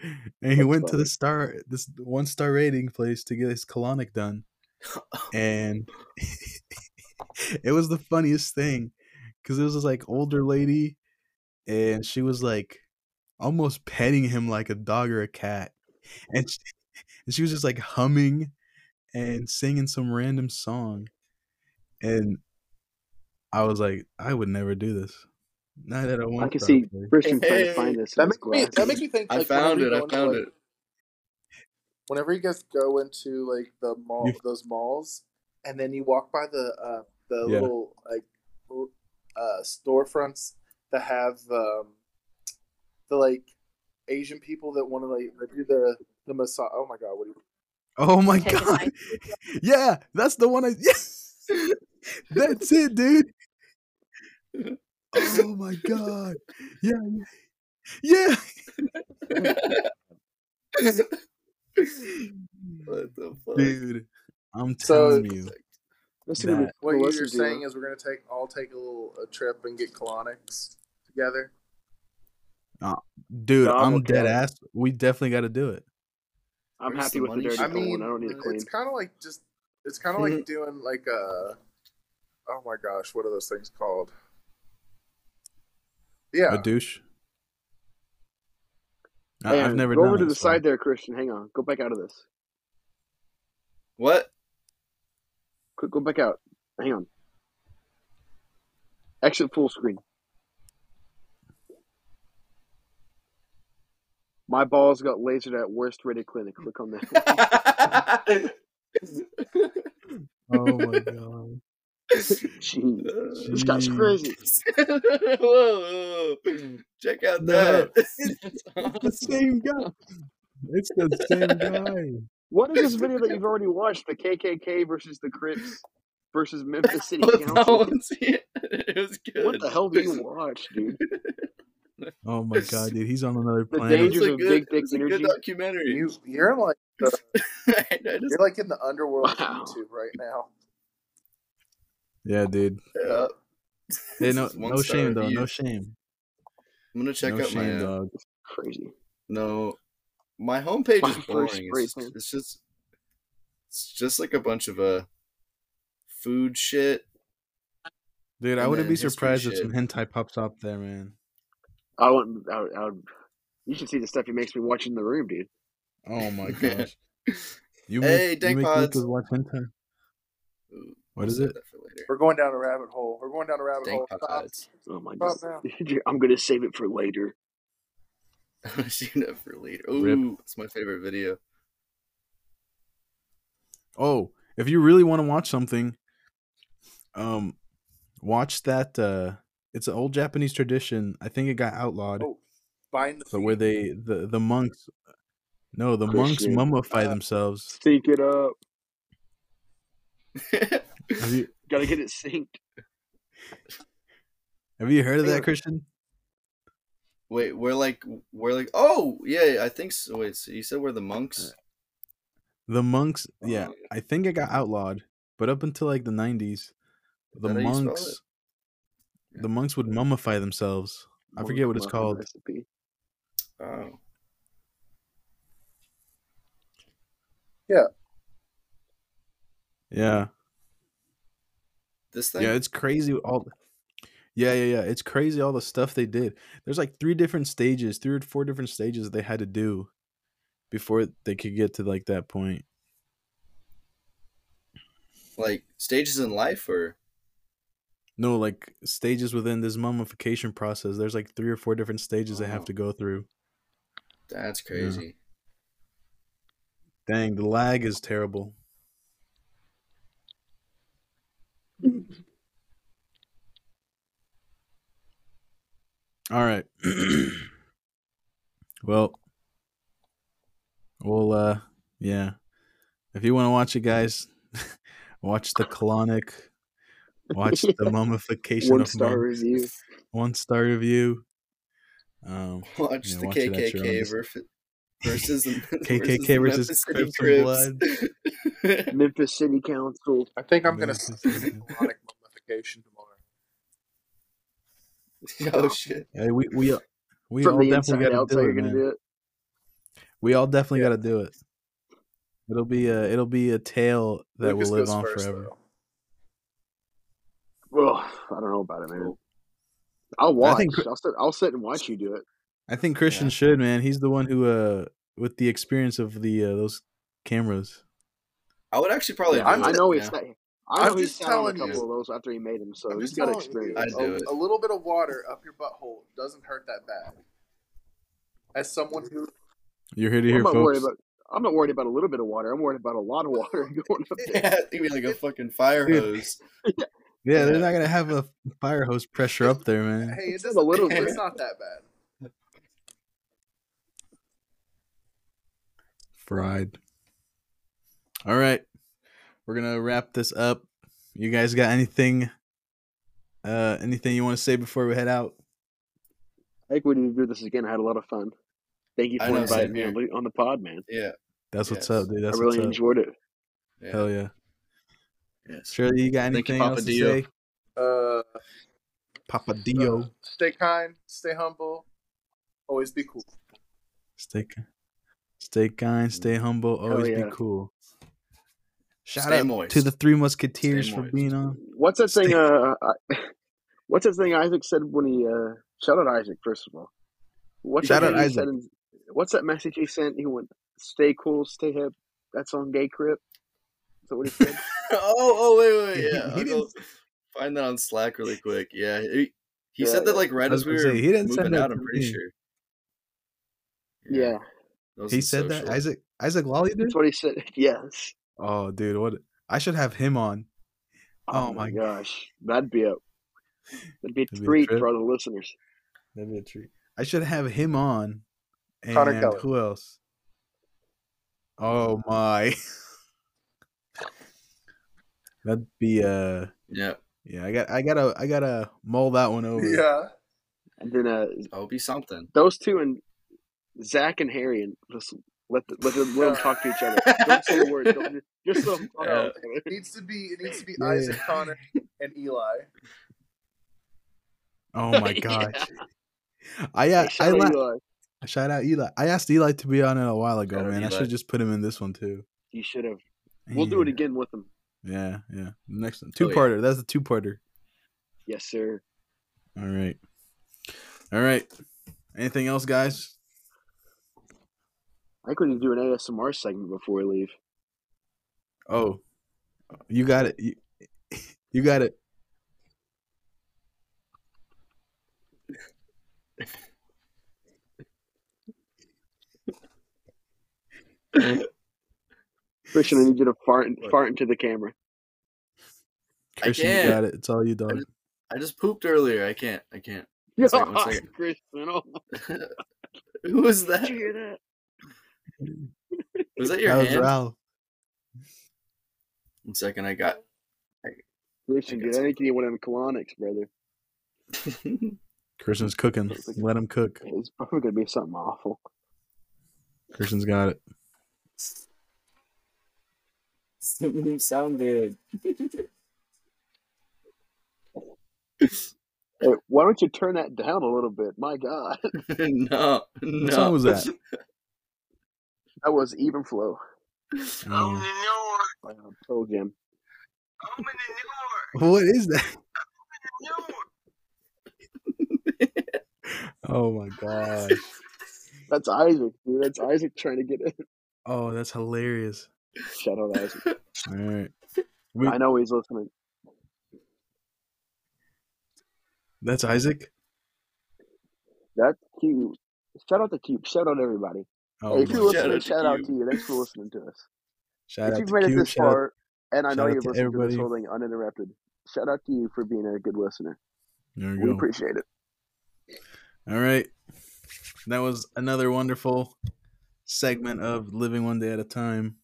and he That's went to the star this one star rating place to get his colonic done, and it was the funniest thing because it was this like older lady, and she was like almost petting him like a dog or a cat, and she, and she was just like humming and singing some random song, and I was like, I would never do this. Not at a one. I can star see place. Christian trying to find this. That makes me that makes me think. I found it. I go into, found like, it. Whenever you guys go into like the mall, You- those malls, and then you walk by the uh, the Yeah. little like uh, storefronts that have um, the like Asian people that want to like do the the massage. Oh my god, what do you? Oh my Take god! Yeah, that's the one I. Yes, that's it, dude. Oh my god! Yeah, yeah. what the fuck? dude. I'm So- telling you, That's that- What you're listen saying huh? is we're gonna take all take a little a trip and get colonics together. Uh, dude. No, I'm I'm okay. dead ass. We definitely got to do it. I'm Where's happy the with the dirty shot? I colon. mean, I don't need to clean. it's kind of like just it's kind of like doing like a oh my gosh, what are those things called? Yeah, A douche. I, Hey, I've never go done over to the so- side there, Christian. Hang on. Go back out of this. What? Quick, go back out. Hang on. Exit full screen. My balls got lasered at worst rated clinic. Click on that. Oh my god! Jeez. This guy's crazy. whoa, whoa. Check out No. that. It's the same guy. It's the same guy. What is this video that you've already watched? The KKK versus the Crips versus Memphis City that Council. one's it. It was good. What the hell do you watch, dude? Oh my god, dude, he's on another The planet. It was dangers a of good, big dick it was a good documentary. you you're like the, I just, you're like in the underworld Wow. of YouTube right now. Yeah, dude. yeah. Hey, no, This is one no shame though. No shame. I'm gonna check no out shame, my uh, dog. Crazy. no. My homepage My is first boring. It's just, it's just it's just like a bunch of uh food shit. Dude, I wouldn't be history surprised if shit. some hentai pops up there, man. I wouldn't. I, would- I would, you should see the stuff he makes me watch in the room, dude. Oh my gosh. You Hey, make, Dank you make Pods. Lukas watch hentai? Ooh, What I'll is save it? that for later. We're going down a rabbit hole. We're going down a rabbit Dank hole. Stop. pods. Oh my god. I'm gonna save it for later. I'll save it for later. Ooh, Rip. it's my favorite video. Oh, if you really want to watch something, um, watch that. Uh, it's an old Japanese tradition. I think it got outlawed, Oh, bind the but where they the the monks, no, the monks mummify Uh, themselves. Sync it up. You Gotta get it synced. have you heard of that. Christian? Wait, we're like we're like oh yeah, I think so. Wait, so you said we're the monks? The monks, yeah, Oh. I think it got outlawed, but up until like the nineties, the that how you spell monks, it? The monks would mummify themselves. I forget what it's called. Recipe. Oh. Yeah. Yeah, This thing? yeah, it's crazy. All, yeah, yeah, yeah, it's crazy all the stuff they did. There's like three different stages, three or four different stages they had to do before they could get to like that point. like stages in life or No, like stages within this mummification process. There's like three or four different stages they have Oh. to go through. that's crazy. Dang, the lag is terrible. All right. well, well, uh, yeah. If you want to watch it, guys, watch the colonic. Watch the mummification One of star monks. review. One star review. Um, Watch Yeah, the watch it at KKK versus versus the KKK versus Memphis City Crips and Crips. Memphis City Council. I think I'm gonna see mummification tomorrow. oh shit! hey, we we we From all definitely got to so do it, gonna do it. We all definitely Yeah. got to do it. It'll be a it'll be a tale that Lukas will live on first, forever. though. Well, I don't know about it, man. I'll watch. think- I'll sit. I'll sit and watch you do it. I think Christian Yeah. should, man. He's the one who, uh, with the experience of the uh, those cameras. I would actually probably. Yeah, do I'm I it, know yeah. he's. I know I'm he's just sat on a telling couple you. of those after he made them, so I'm he's just got telling experience. I'd do a, it. a little bit of water up your butthole doesn't hurt that bad. As someone who You're here to I'm hear, not worried folks. about. I'm not worried about a little bit of water. I'm worried about a lot of water going up there. Yeah, it'd be like a fucking fire hose. yeah, they're not gonna have a fire hose pressure up there, man. hey, It's just a little It's not that bad. Fried. All right, we're gonna wrap this up. You guys got anything? Uh, anything you want to say before we head out? I think we need to do this again. I had a lot of fun. Thank you for know, inviting me on the, on the pod, man. Yeah. That's what's up, dude. That's I really what's up. enjoyed it. yeah. Hell yeah. Yes. Shirley, you got Thank you, anything Papa else to Dio. say? Uh, Papa Dio. uh, stay kind, stay humble, always be cool. Stay, ki- stay kind, stay humble, always yeah. be cool. Shout Stay out moist. to the three musketeers for being on. What's that thing? Uh, I, what's that thing Isaac said when he uh, shout out Isaac first of all. What's Shout that out Isaac. said in- what's that message he sent? He went, "Stay cool, stay hip." That's on Gay Crip. Is that what he said? oh, oh, wait, wait, He- yeah. he didn't- find that on Slack really quick. Yeah, he, he Yeah, said that like right as we were say, he didn't moving out. I'm pretty me. sure. yeah, those He said that. Isaac Isaac Lolly did. that's what he said. Yes. Oh, dude, what? I should have him on. Oh, Oh my gosh, that'd be a that'd be a That'd be a treat for the listeners. That'd be a treat. I should have him on. And who else? Oh my. That'd be uh Yeah, yeah. I got I gotta I gotta mull that one over. Yeah. And then uh, that'll be something. those two and Zach and Harry and just let the, let them, let them talk to each other. Don't say a word. Don't, just let them talk Yeah. to each other. It needs to be it needs to be Yeah. Isaac Connor and Eli. Oh my Yeah. I Hey, uh, I shout out la- Eli. shout out Eli. I asked Eli to be on it a while ago, Shout man. I Eli. should just put him in this one too. You should have. We'll do it again with them. Yeah, yeah. Next one. Two parter. That's a two parter. Yes, sir. All right, all right. Anything else, guys? I think we need to do an ASMR segment before we leave. Oh, you got it. You, you got it. Christian, I need you to fart What? fart into the camera. I Christian, you can't. got it. It's all you, dog. just- I just pooped earlier. I can't. I can't. One second, one second. Christian, oh, Who was that? did that? you hear that? Was that your That was hand? Ralph. One second. I got. Christian, I dude, guess I think you need one of them colonics, brother. Christian's cooking. Let him cook. It's probably gonna be something awful. Christian's got it. You sound good. Hey, why don't you turn that down a little bit? My God, no, What song was that? that was even flow Um, by uh, Pearl Jam. what is that? Oh my gosh. That's Isaac, dude. That's Isaac trying to get in. Oh, that's hilarious. Shout out Isaac. All right. We, I know he's listening. that's Isaac. That's cute. Shout out to Cube. Shout out everybody. Oh, hey, if you're Shout listening, out shout out to you. Thanks for listening to us. Shout if out you've to made it Cube. this Shout out, far, and I know you've to listened to this whole thing uninterrupted, shout out to you for being a good listener. there we We go. appreciate it. All right. That was another wonderful segment of Living One Day at a Time.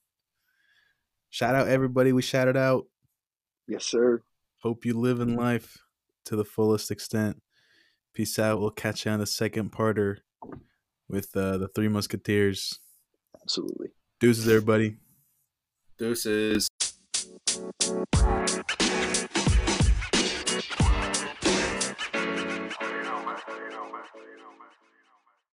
Shout out everybody we shouted out. Yes, sir. Hope you live in life to the fullest extent. Peace out. We'll catch you on the second parter with uh, the Three Musketeers. Absolutely. Deuces, everybody. Deuces. Bye.